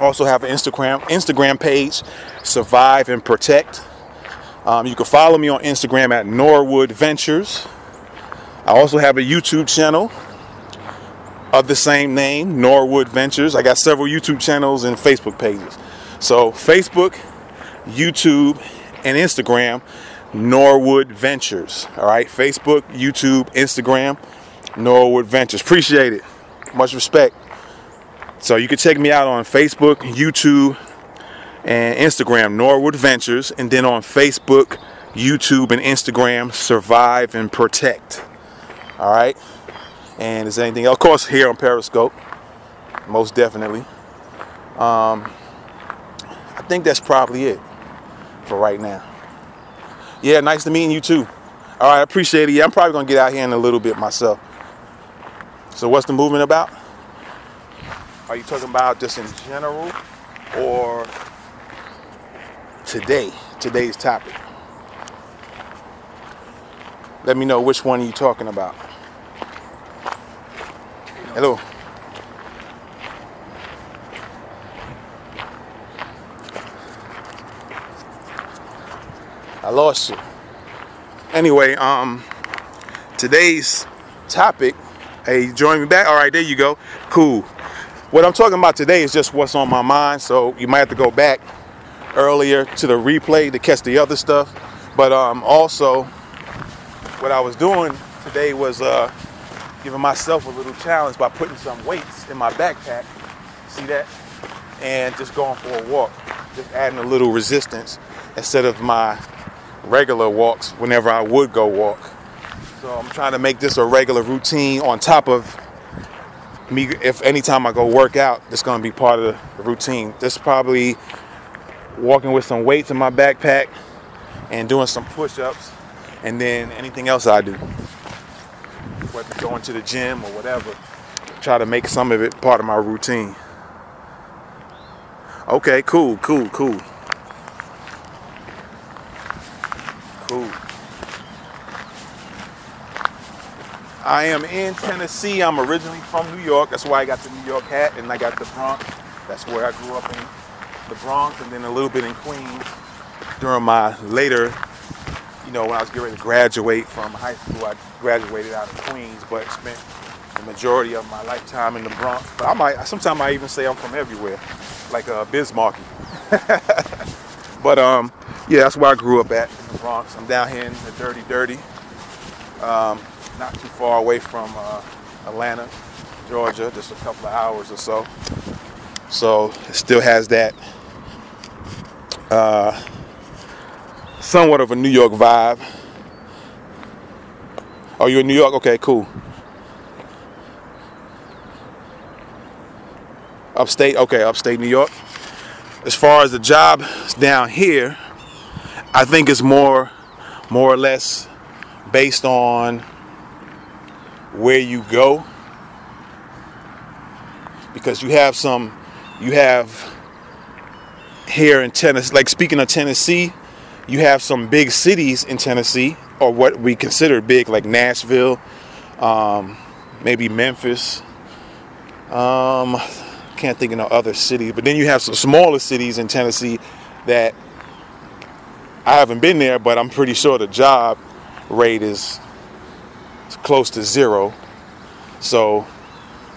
Also have an Instagram Instagram page, Survive and Protect. Um, you can follow me on Instagram at Norwood Ventures. I also have a YouTube channel of the same name, Norwood Ventures. I got several YouTube channels and Facebook pages. So, Facebook, YouTube, and Instagram, Norwood Ventures. All right, Facebook, YouTube, Instagram, Norwood Ventures. Appreciate it. Much respect. So, you can check me out on Facebook, YouTube, and Instagram, Norwood Ventures, and then on Facebook, YouTube, and Instagram, Survive and Protect. All right. And is anything else? Of course, here on Periscope, most definitely. Um, I think that's probably it for right now. Yeah, nice to meet you too. All right, I appreciate it. Yeah, I'm probably gonna get out here in a little bit myself. So, what's the movement about? Are you talking about just in general or today? Today's topic. Let me know which one you're you talking about. Hello. I lost you. Anyway, um, today's topic. Hey, join me back? All right, there you go. Cool. What I'm talking about today is just what's on my mind. So you might have to go back earlier to the replay to catch the other stuff. But um, also, what I was doing today was uh, giving myself a little challenge by putting some weights in my backpack. See that? And just going for a walk. Just adding a little resistance instead of my regular walks whenever I would go walk. So I'm trying to make this a regular routine on top of me. If anytime I go work out, it's going to be part of the routine. This probably walking with some weights in my backpack and doing some push-ups and then anything else I do whether going to the gym or whatever, try to make some of it part of my routine. Okay, cool, cool, cool. Cool. I am in Tennessee. I'm originally from New York. That's why I got the New York hat and I got the Bronx. That's where I grew up in the Bronx and then a little bit in Queens during my later you know, when I was getting ready to graduate from high school, I graduated out of Queens, but spent the majority of my lifetime in the Bronx. But I might, sometimes I even say I'm from everywhere, like a uh, Bismarcky. but um, yeah, that's where I grew up at in the Bronx. I'm down here in the dirty, dirty, um, not too far away from uh, Atlanta, Georgia, just a couple of hours or so. So it still has that. Uh, somewhat of a New York vibe. Oh, you're in New York? Okay, cool. Upstate? Okay, upstate New York. As far as the job down here, I think it's more more or less based on where you go because you have some you have here in Tennessee like speaking of Tennessee you have some big cities in Tennessee, or what we consider big, like Nashville, um, maybe Memphis. Um, can't think of no other city. But then you have some smaller cities in Tennessee that I haven't been there, but I'm pretty sure the job rate is close to zero. So,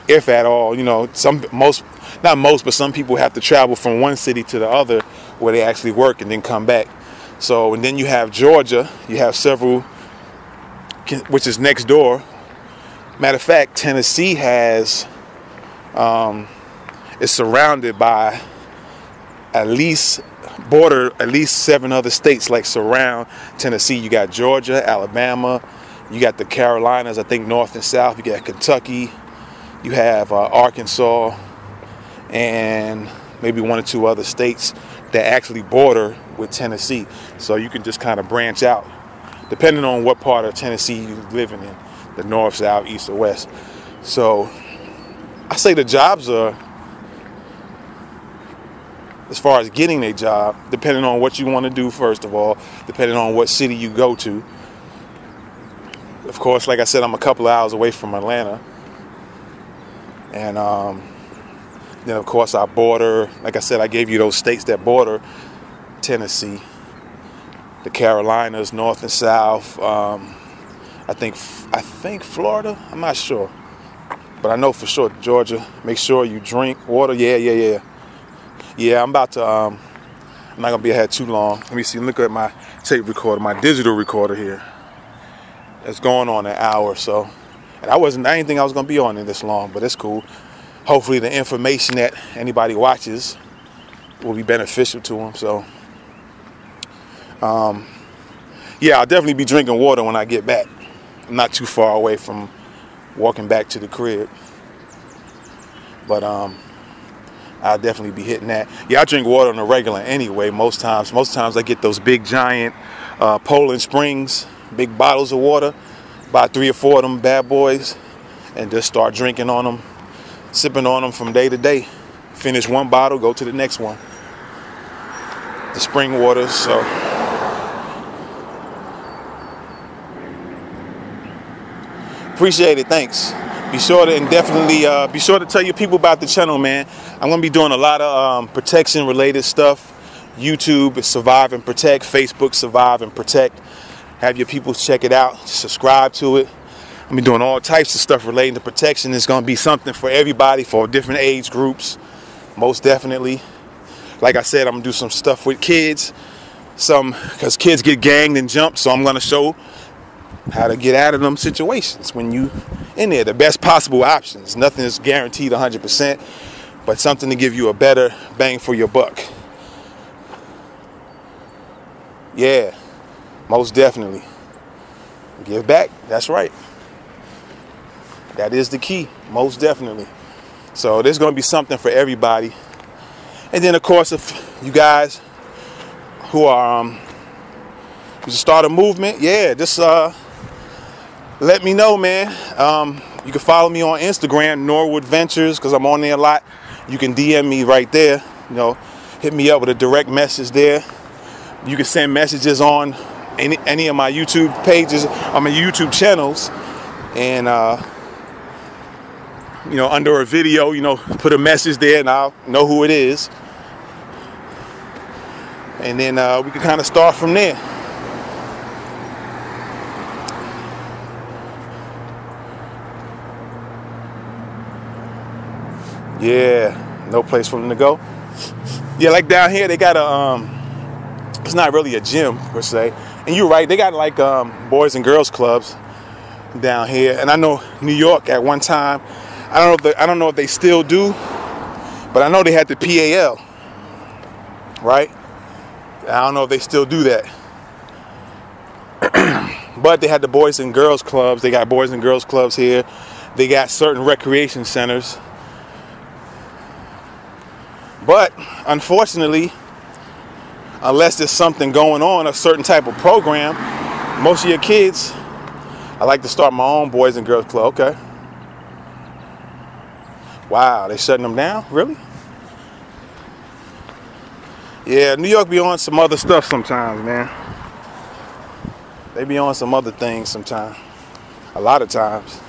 if at all, you know, some most not most, but some people have to travel from one city to the other where they actually work and then come back. So, and then you have Georgia. You have several, which is next door. Matter of fact, Tennessee has um, is surrounded by at least border at least seven other states like surround Tennessee. You got Georgia, Alabama, you got the Carolinas, I think north and south. You got Kentucky, you have uh, Arkansas, and maybe one or two other states that actually border with Tennessee. So you can just kind of branch out depending on what part of Tennessee you're living in the north, south, east, or west. So I say the jobs are, as far as getting a job, depending on what you want to do, first of all, depending on what city you go to. Of course, like I said, I'm a couple of hours away from Atlanta. And um, then, of course, I border, like I said, I gave you those states that border Tennessee, the Carolinas, North and South. Um, I think I think Florida. I'm not sure, but I know for sure Georgia. Make sure you drink water. Yeah, yeah, yeah, yeah. I'm about to. Um, I'm not gonna be ahead too long. Let me see. Look at my tape recorder, my digital recorder here. It's going on an hour or so, and I wasn't. I didn't think I was gonna be on it this long, but it's cool. Hopefully, the information that anybody watches will be beneficial to them. So, um, yeah, I'll definitely be drinking water when I get back. I'm not too far away from walking back to the crib. But um, I'll definitely be hitting that. Yeah, I drink water on a regular anyway. Most times, most times I get those big giant uh, Poland Springs, big bottles of water, about three or four of them bad boys, and just start drinking on them, sipping on them from day to day. Finish one bottle, go to the next one. The spring waters, so. Appreciate it. Thanks. Be sure to and definitely uh, be sure to tell your people about the channel, man. I'm gonna be doing a lot of um, protection related stuff. YouTube Survive and Protect, Facebook Survive and Protect. Have your people check it out, subscribe to it. I'm be doing all types of stuff relating to protection. It's gonna be something for everybody, for different age groups, most definitely. Like I said, I'm gonna do some stuff with kids, some because kids get ganged and jumped. So I'm gonna show how to get out of them situations when you in there. The best possible options. Nothing is guaranteed 100%, but something to give you a better bang for your buck. Yeah, most definitely. Give back. That's right. That is the key. Most definitely. So there's going to be something for everybody. And then, of course, if you guys who are um, you start a movement, yeah, just uh, let me know, man. Um, you can follow me on Instagram, Norwood Ventures, because I'm on there a lot. You can DM me right there. You know, hit me up with a direct message there. You can send messages on any, any of my YouTube pages, on my YouTube channels, and uh, you know, under a video, you know, put a message there, and I'll know who it is. And then uh, we can kind of start from there. Yeah, no place for them to go. Yeah, like down here they got a um it's not really a gym per se. And you're right, they got like um, boys and girls clubs down here. And I know New York at one time, I don't know if they, I don't know if they still do, but I know they had the PAL. Right? I don't know if they still do that. but they had the boys and girls clubs. They got boys and girls clubs here. They got certain recreation centers but unfortunately, unless there's something going on, a certain type of program, most of your kids, I like to start my own Boys and Girls Club. Okay. Wow, they shutting them down? Really? Yeah, New York be on some other stuff sometimes, man. They be on some other things sometimes. A lot of times.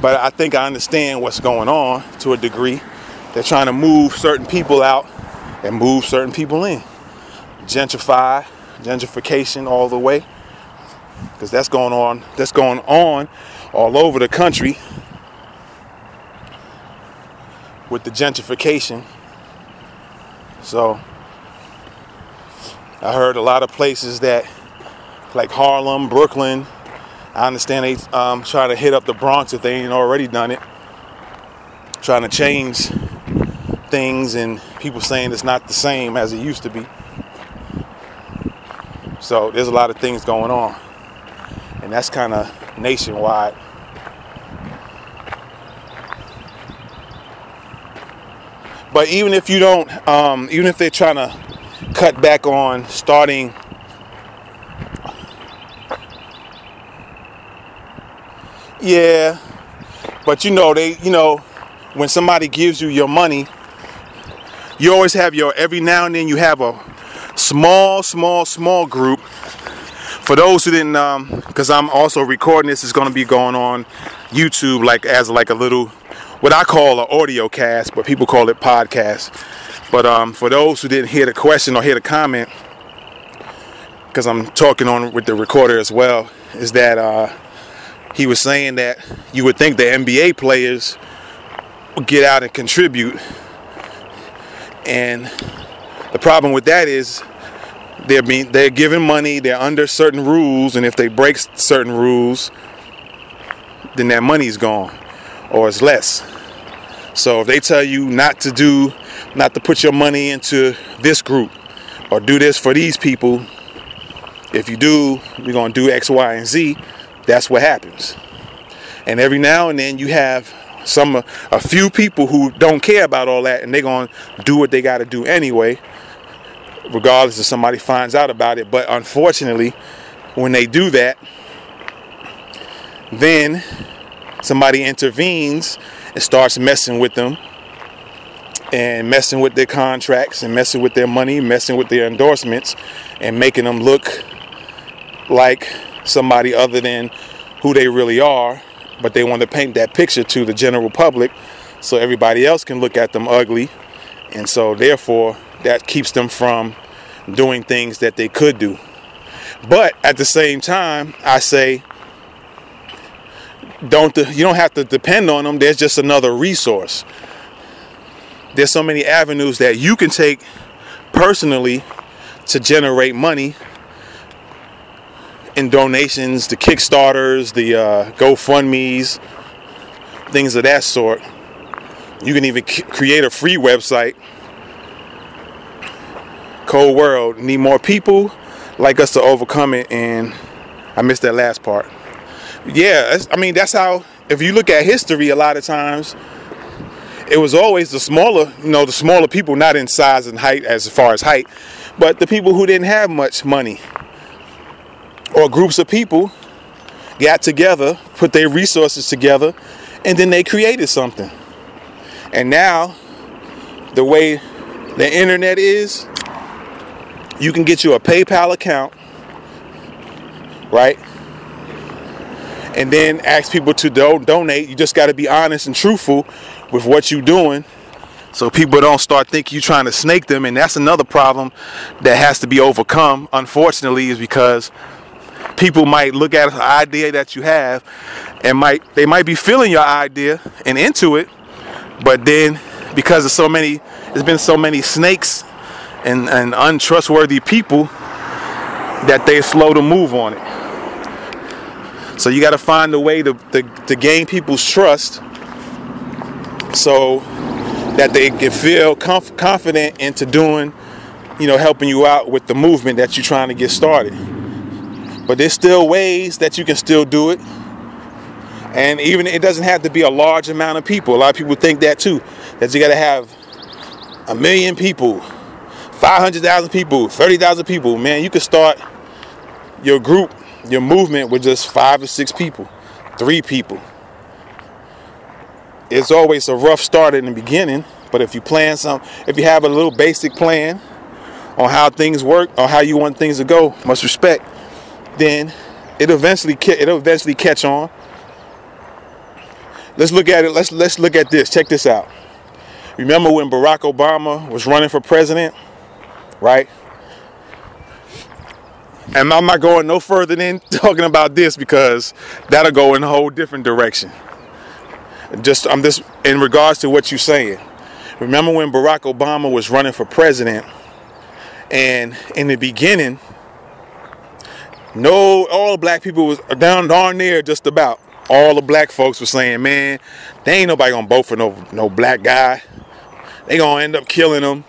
But I think I understand what's going on to a degree They're trying to move certain people out and move certain people in. Gentrify, gentrification all the way. Because that's going on, that's going on all over the country with the gentrification. So I heard a lot of places that like Harlem, Brooklyn, I understand they um, try to hit up the Bronx if they ain't already done it. Trying to change things and people saying it's not the same as it used to be. So there's a lot of things going on. And that's kind of nationwide. But even if you don't, um, even if they're trying to cut back on starting Yeah, but you know they, you know, when somebody gives you your money, you always have your every now and then you have a small, small, small group. For those who didn't, because um, I'm also recording this, is going to be going on YouTube, like as like a little, what I call an audio cast, but people call it podcast. But um, for those who didn't hear the question or hear the comment, because I'm talking on with the recorder as well, is that uh, he was saying that you would think the NBA players get out and contribute. And the problem with that is they're being they're given money, they're under certain rules, and if they break certain rules, then that money's gone or it's less. So if they tell you not to do, not to put your money into this group or do this for these people, if you do, we're gonna do X, Y, and Z that's what happens. And every now and then you have some uh, a few people who don't care about all that and they're to do what they got to do anyway regardless if somebody finds out about it. But unfortunately when they do that then somebody intervenes and starts messing with them and messing with their contracts and messing with their money messing with their endorsements and making them look like somebody other than who they really are, but they want to paint that picture to the general public so everybody else can look at them ugly. And so, therefore, that keeps them from doing things that they could do. But at the same time, I say, don't you don't have to depend on them. There's just another resource. There's so many avenues that you can take personally to generate money in donations, the Kickstarters, the uh, GoFundMe's, things of that sort. You can even c- create a free website. Cold world need more people like us to overcome it, and I missed that last part. Yeah, I mean that's how. If you look at history, a lot of times it was always the smaller, you know, the smaller people, not in size and height as far as height, but the people who didn't have much money or groups of people got together, put their resources together, and then they created something. And now, the way the internet is, you can get you a PayPal account, right? And then ask people to do- donate. You just got to be honest and truthful with what you're doing so people don't start thinking you're trying to snake them. And that's another problem that has to be overcome, unfortunately, is because people might look at an idea that you have and might they might be feeling your idea and into it but then because of so many there's been so many snakes and, and untrustworthy people that they're slow to move on it. So you got to find a way to, to, to gain people's trust so that they can feel conf- confident into doing you know helping you out with the movement that you're trying to get started but there's still ways that you can still do it. And even it doesn't have to be a large amount of people. A lot of people think that too. That you got to have a million people, 500,000 people, 30,000 people. Man, you can start your group, your movement with just five or six people, three people. It's always a rough start in the beginning, but if you plan some, if you have a little basic plan on how things work or how you want things to go, much respect then it eventually it'll eventually catch on. Let's look at it. Let's let's look at this. Check this out. Remember when Barack Obama was running for president? Right? And I'm not going no further than talking about this because that'll go in a whole different direction. Just I'm just in regards to what you're saying. Remember when Barack Obama was running for president, and in the beginning, no, all the black people was down darn near just about. All the black folks were saying, "Man, they ain't nobody gonna vote for no no black guy. They gonna end up killing him."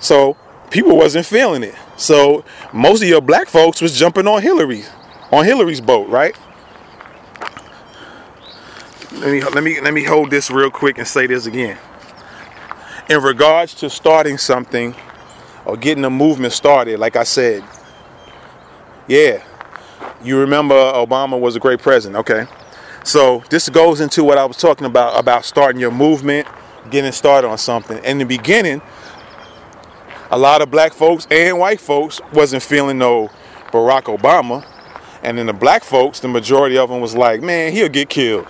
So people wasn't feeling it. So most of your black folks was jumping on Hillary, on Hillary's boat, right? Let me let me let me hold this real quick and say this again. In regards to starting something or getting a movement started, like I said, yeah, you remember uh, Obama was a great president, okay? So this goes into what I was talking about about starting your movement, getting started on something. In the beginning, a lot of black folks and white folks wasn't feeling no Barack Obama. And then the black folks, the majority of them was like, man, he'll get killed.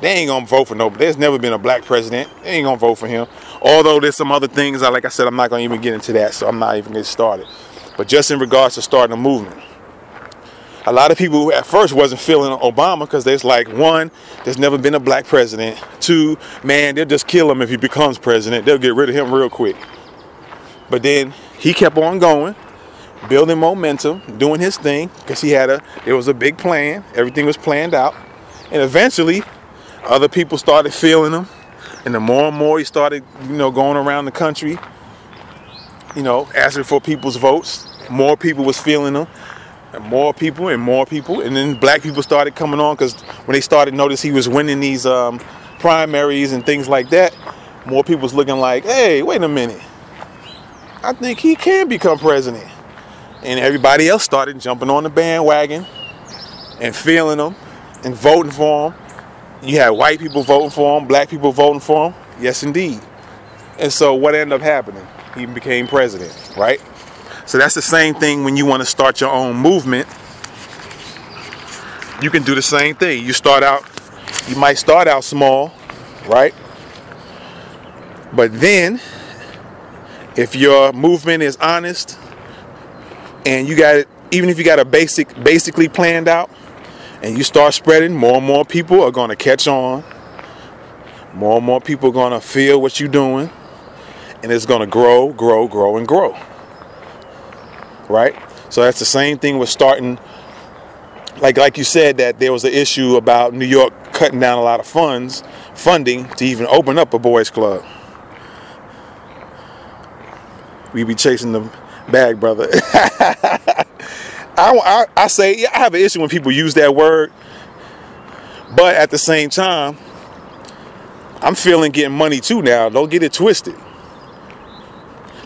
They ain't gonna vote for no. There's never been a black president. They ain't gonna vote for him. Although there's some other things. I like I said, I'm not gonna even get into that, so I'm not even getting started. But just in regards to starting a movement, a lot of people at first wasn't feeling Obama because there's like one, there's never been a black president. Two, man, they'll just kill him if he becomes president. They'll get rid of him real quick. But then he kept on going, building momentum, doing his thing because he had a. It was a big plan. Everything was planned out, and eventually other people started feeling him, and the more and more he started, you know, going around the country, you know, asking for people's votes. More people was feeling him, and more people and more people, and then black people started coming on because when they started notice he was winning these um, primaries and things like that, more people was looking like, hey, wait a minute, I think he can become president, and everybody else started jumping on the bandwagon and feeling him and voting for him you had white people voting for him, black people voting for him. Yes, indeed. And so what ended up happening? He became president, right? So that's the same thing when you want to start your own movement. You can do the same thing. You start out, you might start out small, right? But then, if your movement is honest and you got it, even if you got a basic, basically planned out, and you start spreading, more and more people are going to catch on. More and more people are going to feel what you're doing. And it's going to grow, grow, grow, and grow. Right? So that's the same thing with starting. Like, like you said, that there was an issue about New York cutting down a lot of funds, funding to even open up a boys' club. We be chasing the bag, brother. I, I, I say yeah, I have an issue when people use that word, but at the same time, I'm feeling getting money too now. Don't get it twisted.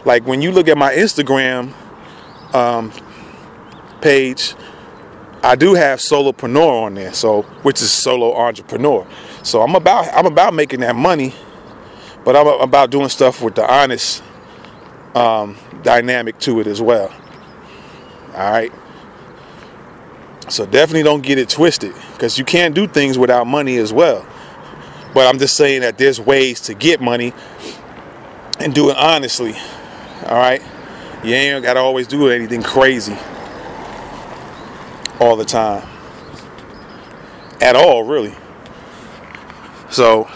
Like when you look at my Instagram um, page, I do have solopreneur on there, so which is solo entrepreneur. So I'm about I'm about making that money, but I'm about doing stuff with the honest um, dynamic to it as well. All right. So definitely don't get it twisted because you can't do things without money as well. But I'm just saying that there's ways to get money and do it honestly. All right? You ain't got to always do anything crazy all the time. At all, really. So,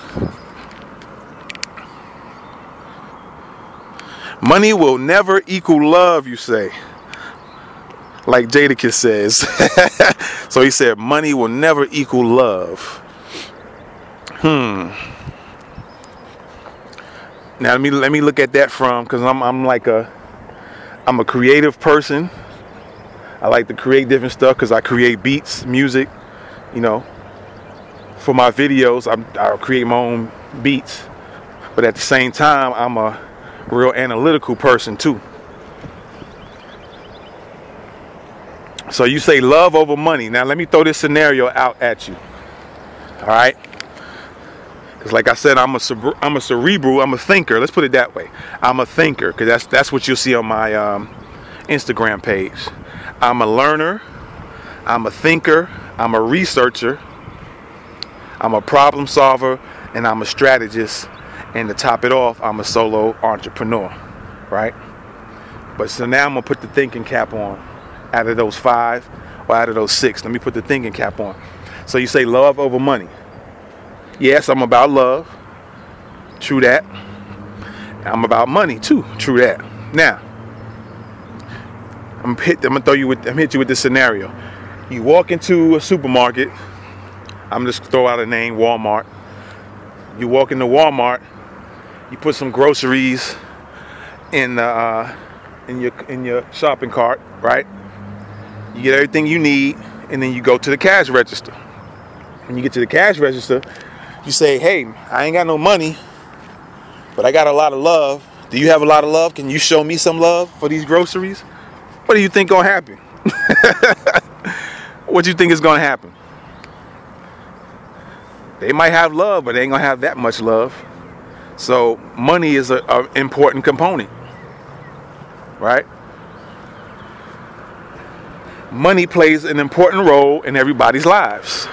money will never equal love, you say like Jadakiss says. so he said, money will never equal love. Hmm. Now let me let me look at that from because I'm I'm like a I'm a creative person. I like to create different stuff because I create beats, music, you know. For my videos, I'm, I create my own beats, but at the same time, I'm a real analytical person too. So you say love over money. Now let me throw this scenario out at you. All right? Because like I said, I'm a I'm a cerebral. I'm a thinker. Let's put it that way. I'm a thinker because that's that's what you'll see on my um, Instagram page. I'm a learner. I'm a thinker. I'm a researcher. I'm a problem solver, and I'm a strategist. And to top it off, I'm a solo entrepreneur, right? But so now I'm gonna put the thinking cap on out of those five or out of those six. Let me put the thinking cap on. So you say love over money. Yes, I'm about love. True that. I'm about money too. True that. Now, I'm hit. I'm gonna throw you with. I'm hit you with this scenario. You walk into a supermarket. I'm just throw out a name, Walmart. You walk into Walmart. You put some groceries in the uh, in your in your shopping cart, right? You get everything you need, and then you go to the cash register. When you get to the cash register, you say, "Hey, I ain't got no money, but I got a lot of love. Do you have a lot of love? Can you show me some love for these groceries?" What do you think gonna happen? what do you think is gonna happen? They might have love, but they ain't gonna have that much love. So money is an important component, right? Money plays an important role in everybody's lives.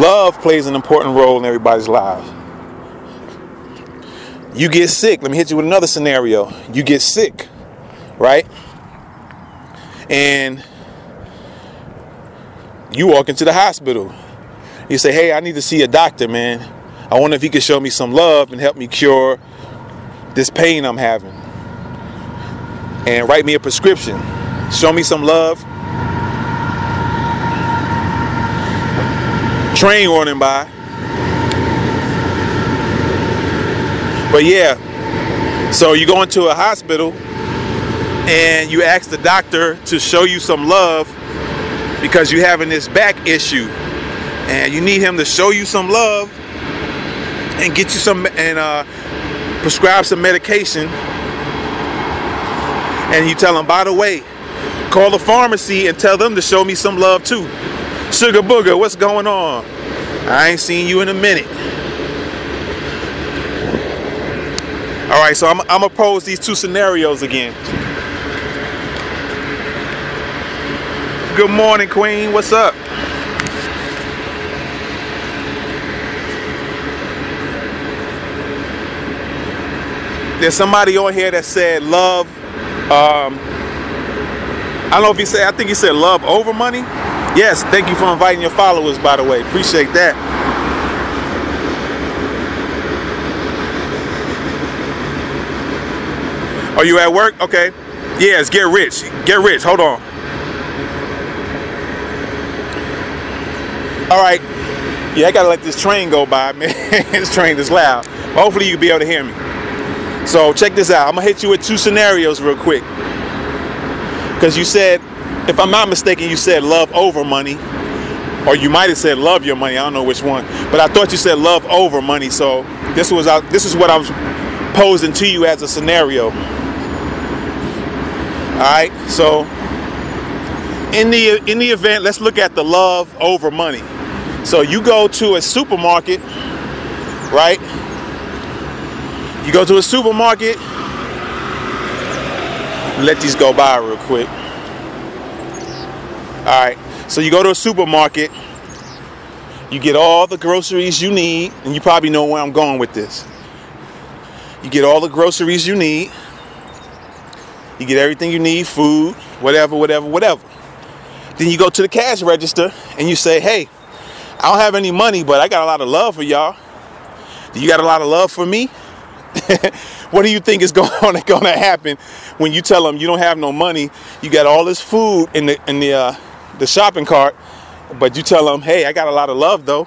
Love plays an important role in everybody's lives. You get sick. Let me hit you with another scenario. You get sick right? And you walk into the hospital. You say, hey, I need to see a doctor, man. I wonder if he could show me some love and help me cure this pain I'm having. And write me a prescription. Show me some love. Train running by. But yeah, so you go into a hospital and you ask the doctor to show you some love because you're having this back issue. And you need him to show you some love and get you some and uh, prescribe some medication. And you tell him by the way call the pharmacy and tell them to show me some love too sugar booger what's going on i ain't seen you in a minute all right so i'm, I'm gonna pose these two scenarios again Good morning, Queen. What's up? There's somebody on here that said love. Um, I don't know if he said, I think he said love over money. Yes, thank you for inviting your followers, by the way. Appreciate that. Are you at work? Okay. Yes, get rich. Get rich. Hold on. All right. Yeah, I gotta let this train go by, man. this train is loud. Hopefully you'll be able to hear me. So check this out. I'm gonna hit you with two scenarios real quick. Because you said, if I'm not mistaken, you said love over money. Or you might have said love your money. I don't know which one. But I thought you said love over money. So this was this is what I was posing to you as a scenario. Alright, so in the in the event, let's look at the love over money. So you go to a supermarket, right? You go to a supermarket. Let these go by real quick. All right. So you go to a supermarket. You get all the groceries you need, and you probably know where I'm going with this. You get all the groceries you need. You get everything you need, food, whatever, whatever, whatever. Then you go to the cash register and you say, hey, I don't have any money, but I got a lot of love for y'all. Do you got a lot of love for me? what do you think is going to happen when you tell them you don't have no money? You got all this food in the in the uh, the shopping cart, but you tell them, "Hey, I got a lot of love though."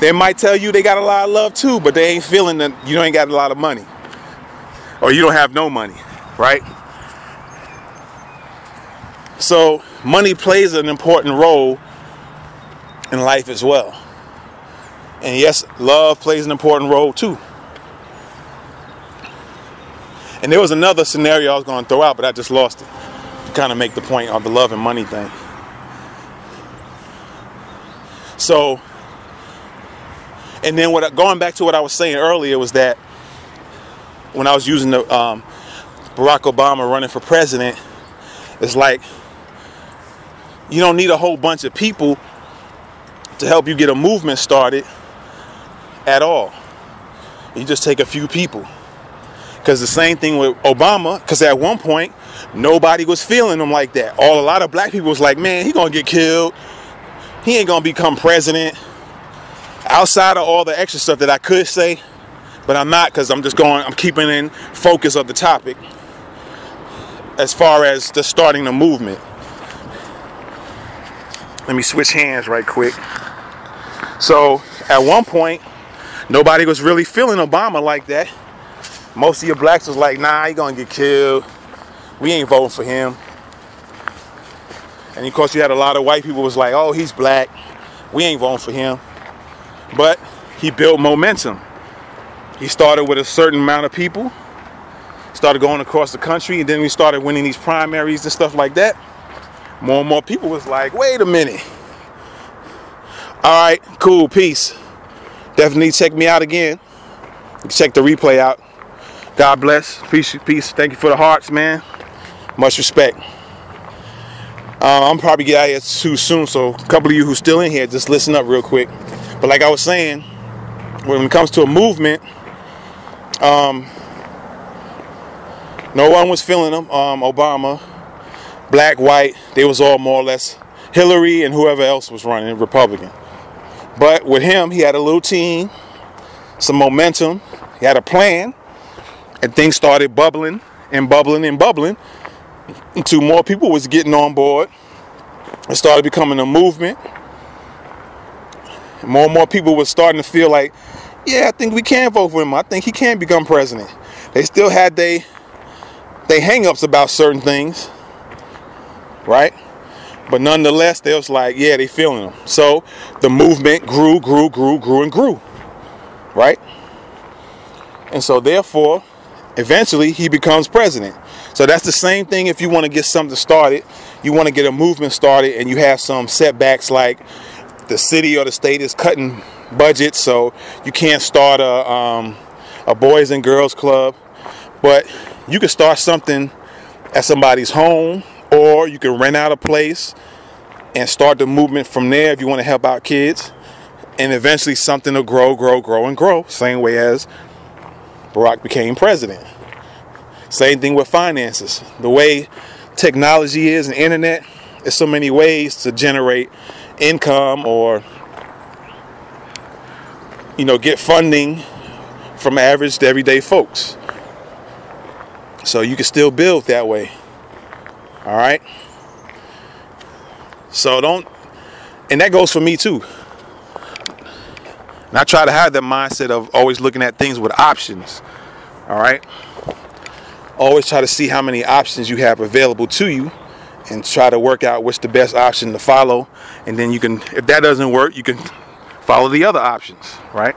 They might tell you they got a lot of love too, but they ain't feeling that you ain't got a lot of money, or you don't have no money, right? So money plays an important role in life as well. And yes, love plays an important role too. And there was another scenario I was going to throw out, but I just lost it kind of make the point on the love and money thing. So, and then what going back to what I was saying earlier was that when I was using the um, Barack Obama running for president, it's like you don't need a whole bunch of people to help you get a movement started. at all. You just take a few people. Because the same thing with Obama, because at one point, nobody was feeling him like that. All a lot of black people was like, man, he gonna get killed. He ain't gonna become president. Outside of all the extra stuff that I could say, but I'm not because I'm just going, I'm keeping in focus of the topic as far as the starting the movement. Let me switch hands right quick. So at one point, nobody was really feeling Obama like that. Most of your blacks was like, nah, he gonna get killed. We ain't voting for him. And of course you had a lot of white people was like, oh, he's black. We ain't voting for him. But he built momentum. He started with a certain amount of people, started going across the country, and then we started winning these primaries and stuff like that. More and more people was like, wait a minute. All right, cool, peace. Definitely check me out again. check the replay out. God bless. Peace, peace. Thank you for the hearts, man. Much respect. Uh, I'm probably get out here too soon, so a couple of you who still in here, just listen up real quick. But like I was saying, when it comes to a movement, um, no one was feeling them. Um, Obama, black, white, they was all more or less Hillary and whoever else was running, Republican. But with him, he had a little team, some momentum, he had a plan, and things started bubbling and bubbling and bubbling until more people was getting on board. It started becoming a movement. More and more people were starting to feel like, yeah, I think we can vote for him. I think he can become president. They still had they they hang-ups about certain things, right? But nonetheless, they was like, yeah, they feeling him. So the movement grew, grew, grew, grew, and grew, right? And so therefore, eventually he becomes president. So that's the same thing if you want to get something started, you want to get a movement started and you have some setbacks like the city or the state is cutting budgets, so you can't start a, um, a boys and girls club. But you can start something at somebody's home or you can rent out a place and start the movement from there if you want to help out kids. And eventually something will grow, grow, grow, and grow. Same way as Barack became president. Same thing with finances. The way technology is and internet, there's so many ways to generate income or you know get funding from average to everyday folks. So you can still build that way. All right. So don't, and that goes for me too. And I try to have that mindset of always looking at things with options. All right. Always try to see how many options you have available to you and try to work out what's the best option to follow. And then you can, if that doesn't work, you can follow the other options, right?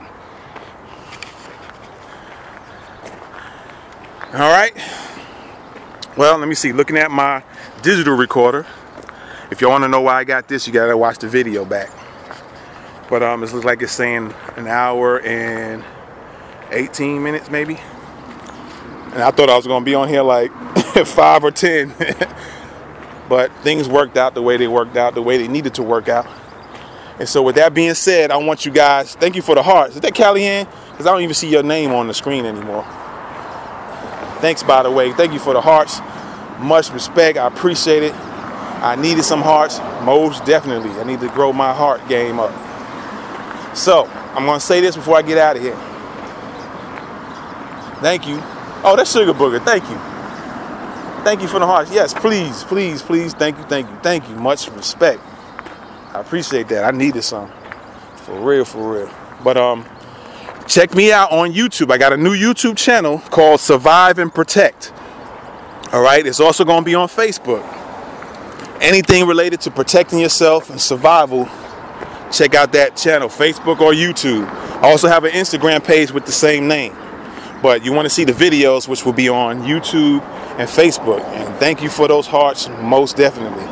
All right. Well, let me see. Looking at my digital recorder. If y'all want to know why I got this, you got to watch the video back. But um, it looks like it's saying an hour and 18 minutes maybe. And I thought I was going to be on here like 5 or 10. but things worked out the way they worked out, the way they needed to work out. And so with that being said, I want you guys, thank you for the hearts. Is that Kellyanne? Because I don't even see your name on the screen anymore. Thanks, by the way. Thank you for the hearts. Much respect. I appreciate it. I needed some hearts, most definitely. I need to grow my heart game up. So, I'm going to say this before I get out of here. Thank you. Oh, that's Sugar Booger. Thank you. Thank you for the hearts. Yes, please, please, please. Thank you, thank you, thank you. Much respect. I appreciate that. I needed some. For real, for real. But um, check me out on YouTube. I got a new YouTube channel called Survive and Protect. All right, it's also going to be on Facebook. Anything related to protecting yourself and survival, check out that channel, Facebook or YouTube. I also have an Instagram page with the same name. But you want to see the videos, which will be on YouTube and Facebook. And thank you for those hearts, most definitely.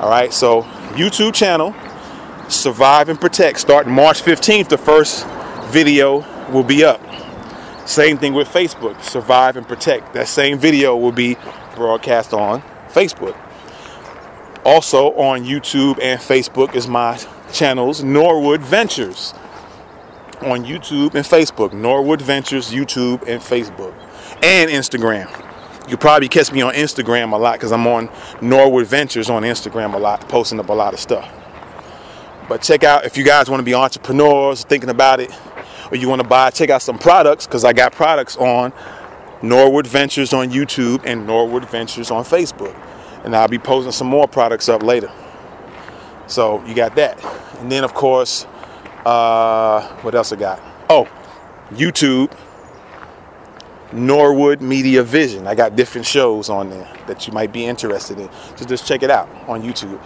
All right, so YouTube channel, Survive and Protect, starting March 15th, the first video will be up. Same thing with Facebook, Survive and Protect. That same video will be broadcast on Facebook. Also on YouTube and Facebook is my channels, Norwood Ventures. On YouTube and Facebook. Norwood Ventures, YouTube and Facebook, and Instagram. You probably catch me on Instagram a lot because I'm on Norwood Ventures on Instagram a lot, posting up a lot of stuff. But check out if you guys want to be entrepreneurs, thinking about it, or you want to buy, check out some products because I got products on Norwood Ventures on YouTube and Norwood Ventures on Facebook. And I'll be posting some more products up later. So you got that. And then, of course, uh, what else I got? Oh, YouTube, Norwood Media Vision. I got different shows on there that you might be interested in. So just check it out on YouTube.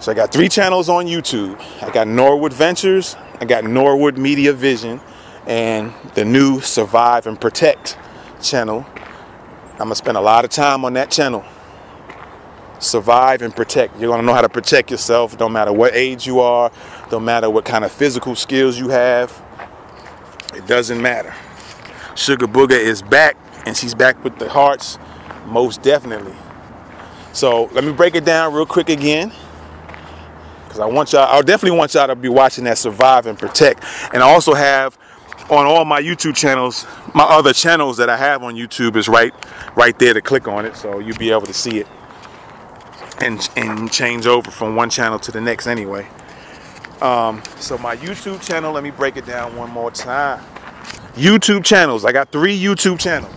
So I got three channels on YouTube. I got Norwood Ventures, I got Norwood Media Vision, and the new Survive and Protect channel. I'm gonna spend a lot of time on that channel survive and protect. You're to know how to protect yourself no matter what age you are, no matter what kind of physical skills you have. It doesn't matter. Sugar Booger is back, and she's back with the hearts, most definitely. So let me break it down real quick again. Because I want y'all, I definitely want y'all to be watching that Survive and Protect. And I also have on all my YouTube channels, my other channels that I have on YouTube is right right there to click on it. So you'll be able to see it and, and change over from one channel to the next anyway. Um, so my YouTube channel, let me break it down one more time. YouTube channels, I got three YouTube channels.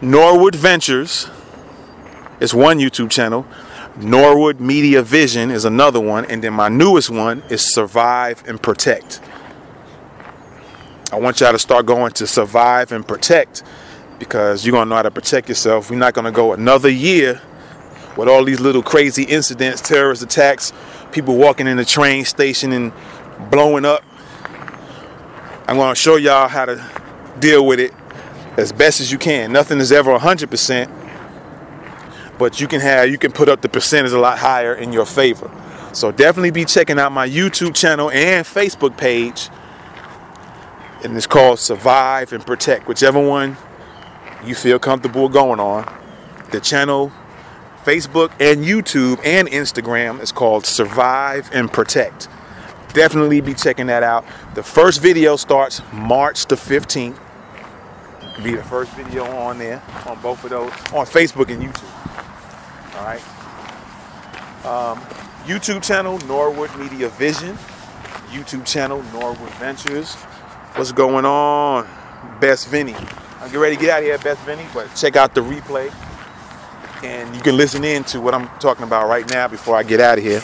Norwood Ventures is one YouTube channel. Norwood Media Vision is another one. And then my newest one is Survive and Protect. I want y'all to start going to Survive and Protect because you're going to know how to protect yourself. We're not going to go another year with all these little crazy incidents, terrorist attacks, people walking in the train station and blowing up. I'm going to show y'all how to deal with it as best as you can. Nothing is ever 100%, but you can have you can put up the percentage a lot higher in your favor. So definitely be checking out my YouTube channel and Facebook page. And it's called Survive and Protect, whichever one you feel comfortable going on. The channel Facebook and YouTube and Instagram. It's called Survive and Protect. Definitely be checking that out. The first video starts March the 15th. Be the first video on there on both of those on Facebook and YouTube. All right. Um, YouTube channel Norwood Media Vision. YouTube channel Norwood Ventures. What's going on? Best Vinny. I'm getting ready to get out of here, Best Vinny, but check out the replay and you can listen in to what I'm talking about right now before I get out of here.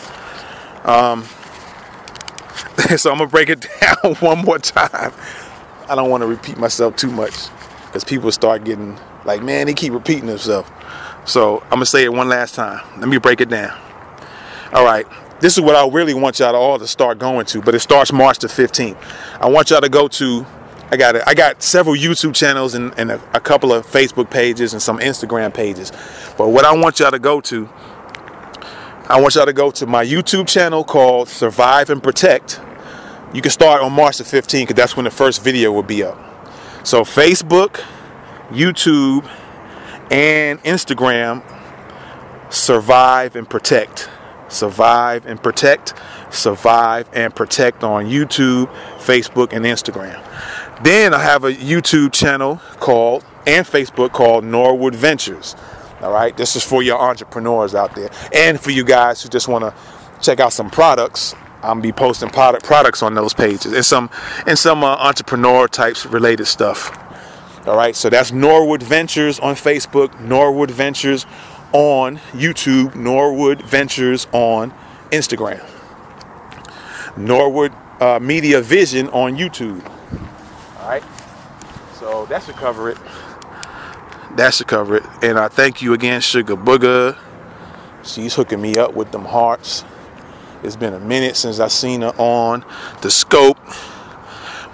Um, so I'm gonna break it down one more time. I don't want to repeat myself too much because people start getting like, man, they keep repeating themselves. So I'm gonna say it one last time. Let me break it down. All right, this is what I really want y'all to all to start going to, but it starts March the 15th. I want y'all to go to I got I got several YouTube channels and, and a, a, couple of Facebook pages and some Instagram pages. But what I want y'all to go to, I want y'all to go to my YouTube channel called Survive and Protect. You can start on March the 15th because that's when the first video will be up. So Facebook, YouTube, and Instagram, Survive and Protect. Survive and Protect. Survive and Protect on YouTube, Facebook, and Instagram. Then I have a YouTube channel called and Facebook called Norwood Ventures. All right, this is for your entrepreneurs out there and for you guys who just want to check out some products. I'm be posting product products on those pages and some and some uh, entrepreneur types related stuff. All right, so that's Norwood Ventures on Facebook, Norwood Ventures on YouTube, Norwood Ventures on Instagram, Norwood uh, Media Vision on YouTube. All right. So that should cover it. That should cover it. And I thank you again, Sugar Booger. She's hooking me up with them hearts. It's been a minute since I seen her on the scope.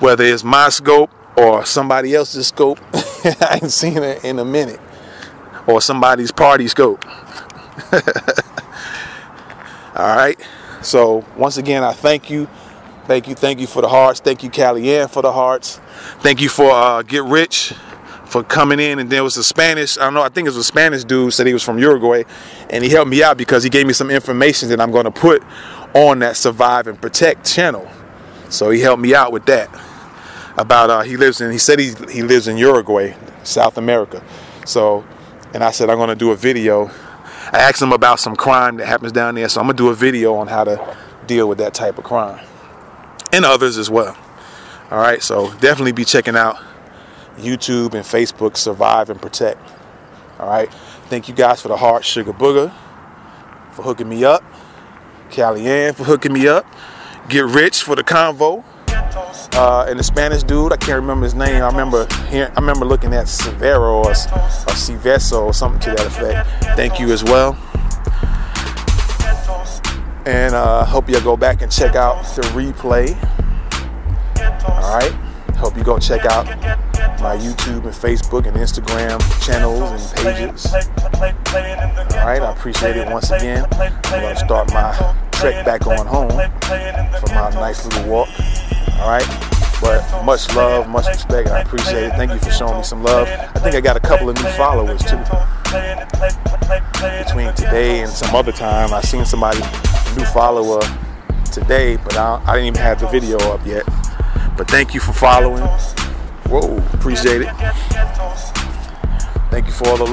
Whether it's my scope or somebody else's scope, I ain't seen her in a minute. Or somebody's party scope. All right. So once again, I thank you. Thank you, thank you for the hearts. Thank you, Callie for the hearts. Thank you for uh, Get Rich for coming in. And there was a Spanish, I don't know, I think it was a Spanish dude, said he was from Uruguay. And he helped me out because he gave me some information that I'm going to put on that Survive and Protect channel. So he helped me out with that. About uh, he lives in he said he he lives in Uruguay, South America. So, and I said I'm gonna do a video. I asked him about some crime that happens down there, so I'm gonna do a video on how to deal with that type of crime and others as well. All right, so definitely be checking out YouTube and Facebook, Survive and Protect. All right, thank you guys for the heart, Sugar Booger, for hooking me up, Callie Ann for hooking me up, Get Rich for the convo, uh, and the Spanish dude, I can't remember his name. I remember hearing, I remember looking at Severo or, or Civeso or something to that effect. Thank you as well. And uh, hope you'll go back and check out the replay. All right. Hope you go check out my YouTube and Facebook and Instagram channels and pages. All right. I appreciate it once again. I'm to start my trek back on home for my nice little walk. All right. But much love, much respect. I appreciate it. Thank you for showing me some love. I think I got a couple of new followers too. Between today and some other time, I seen somebody new follower today, but I, I didn't even have the video up yet. But thank you for following. Whoa, appreciate it. Thank you for all the love.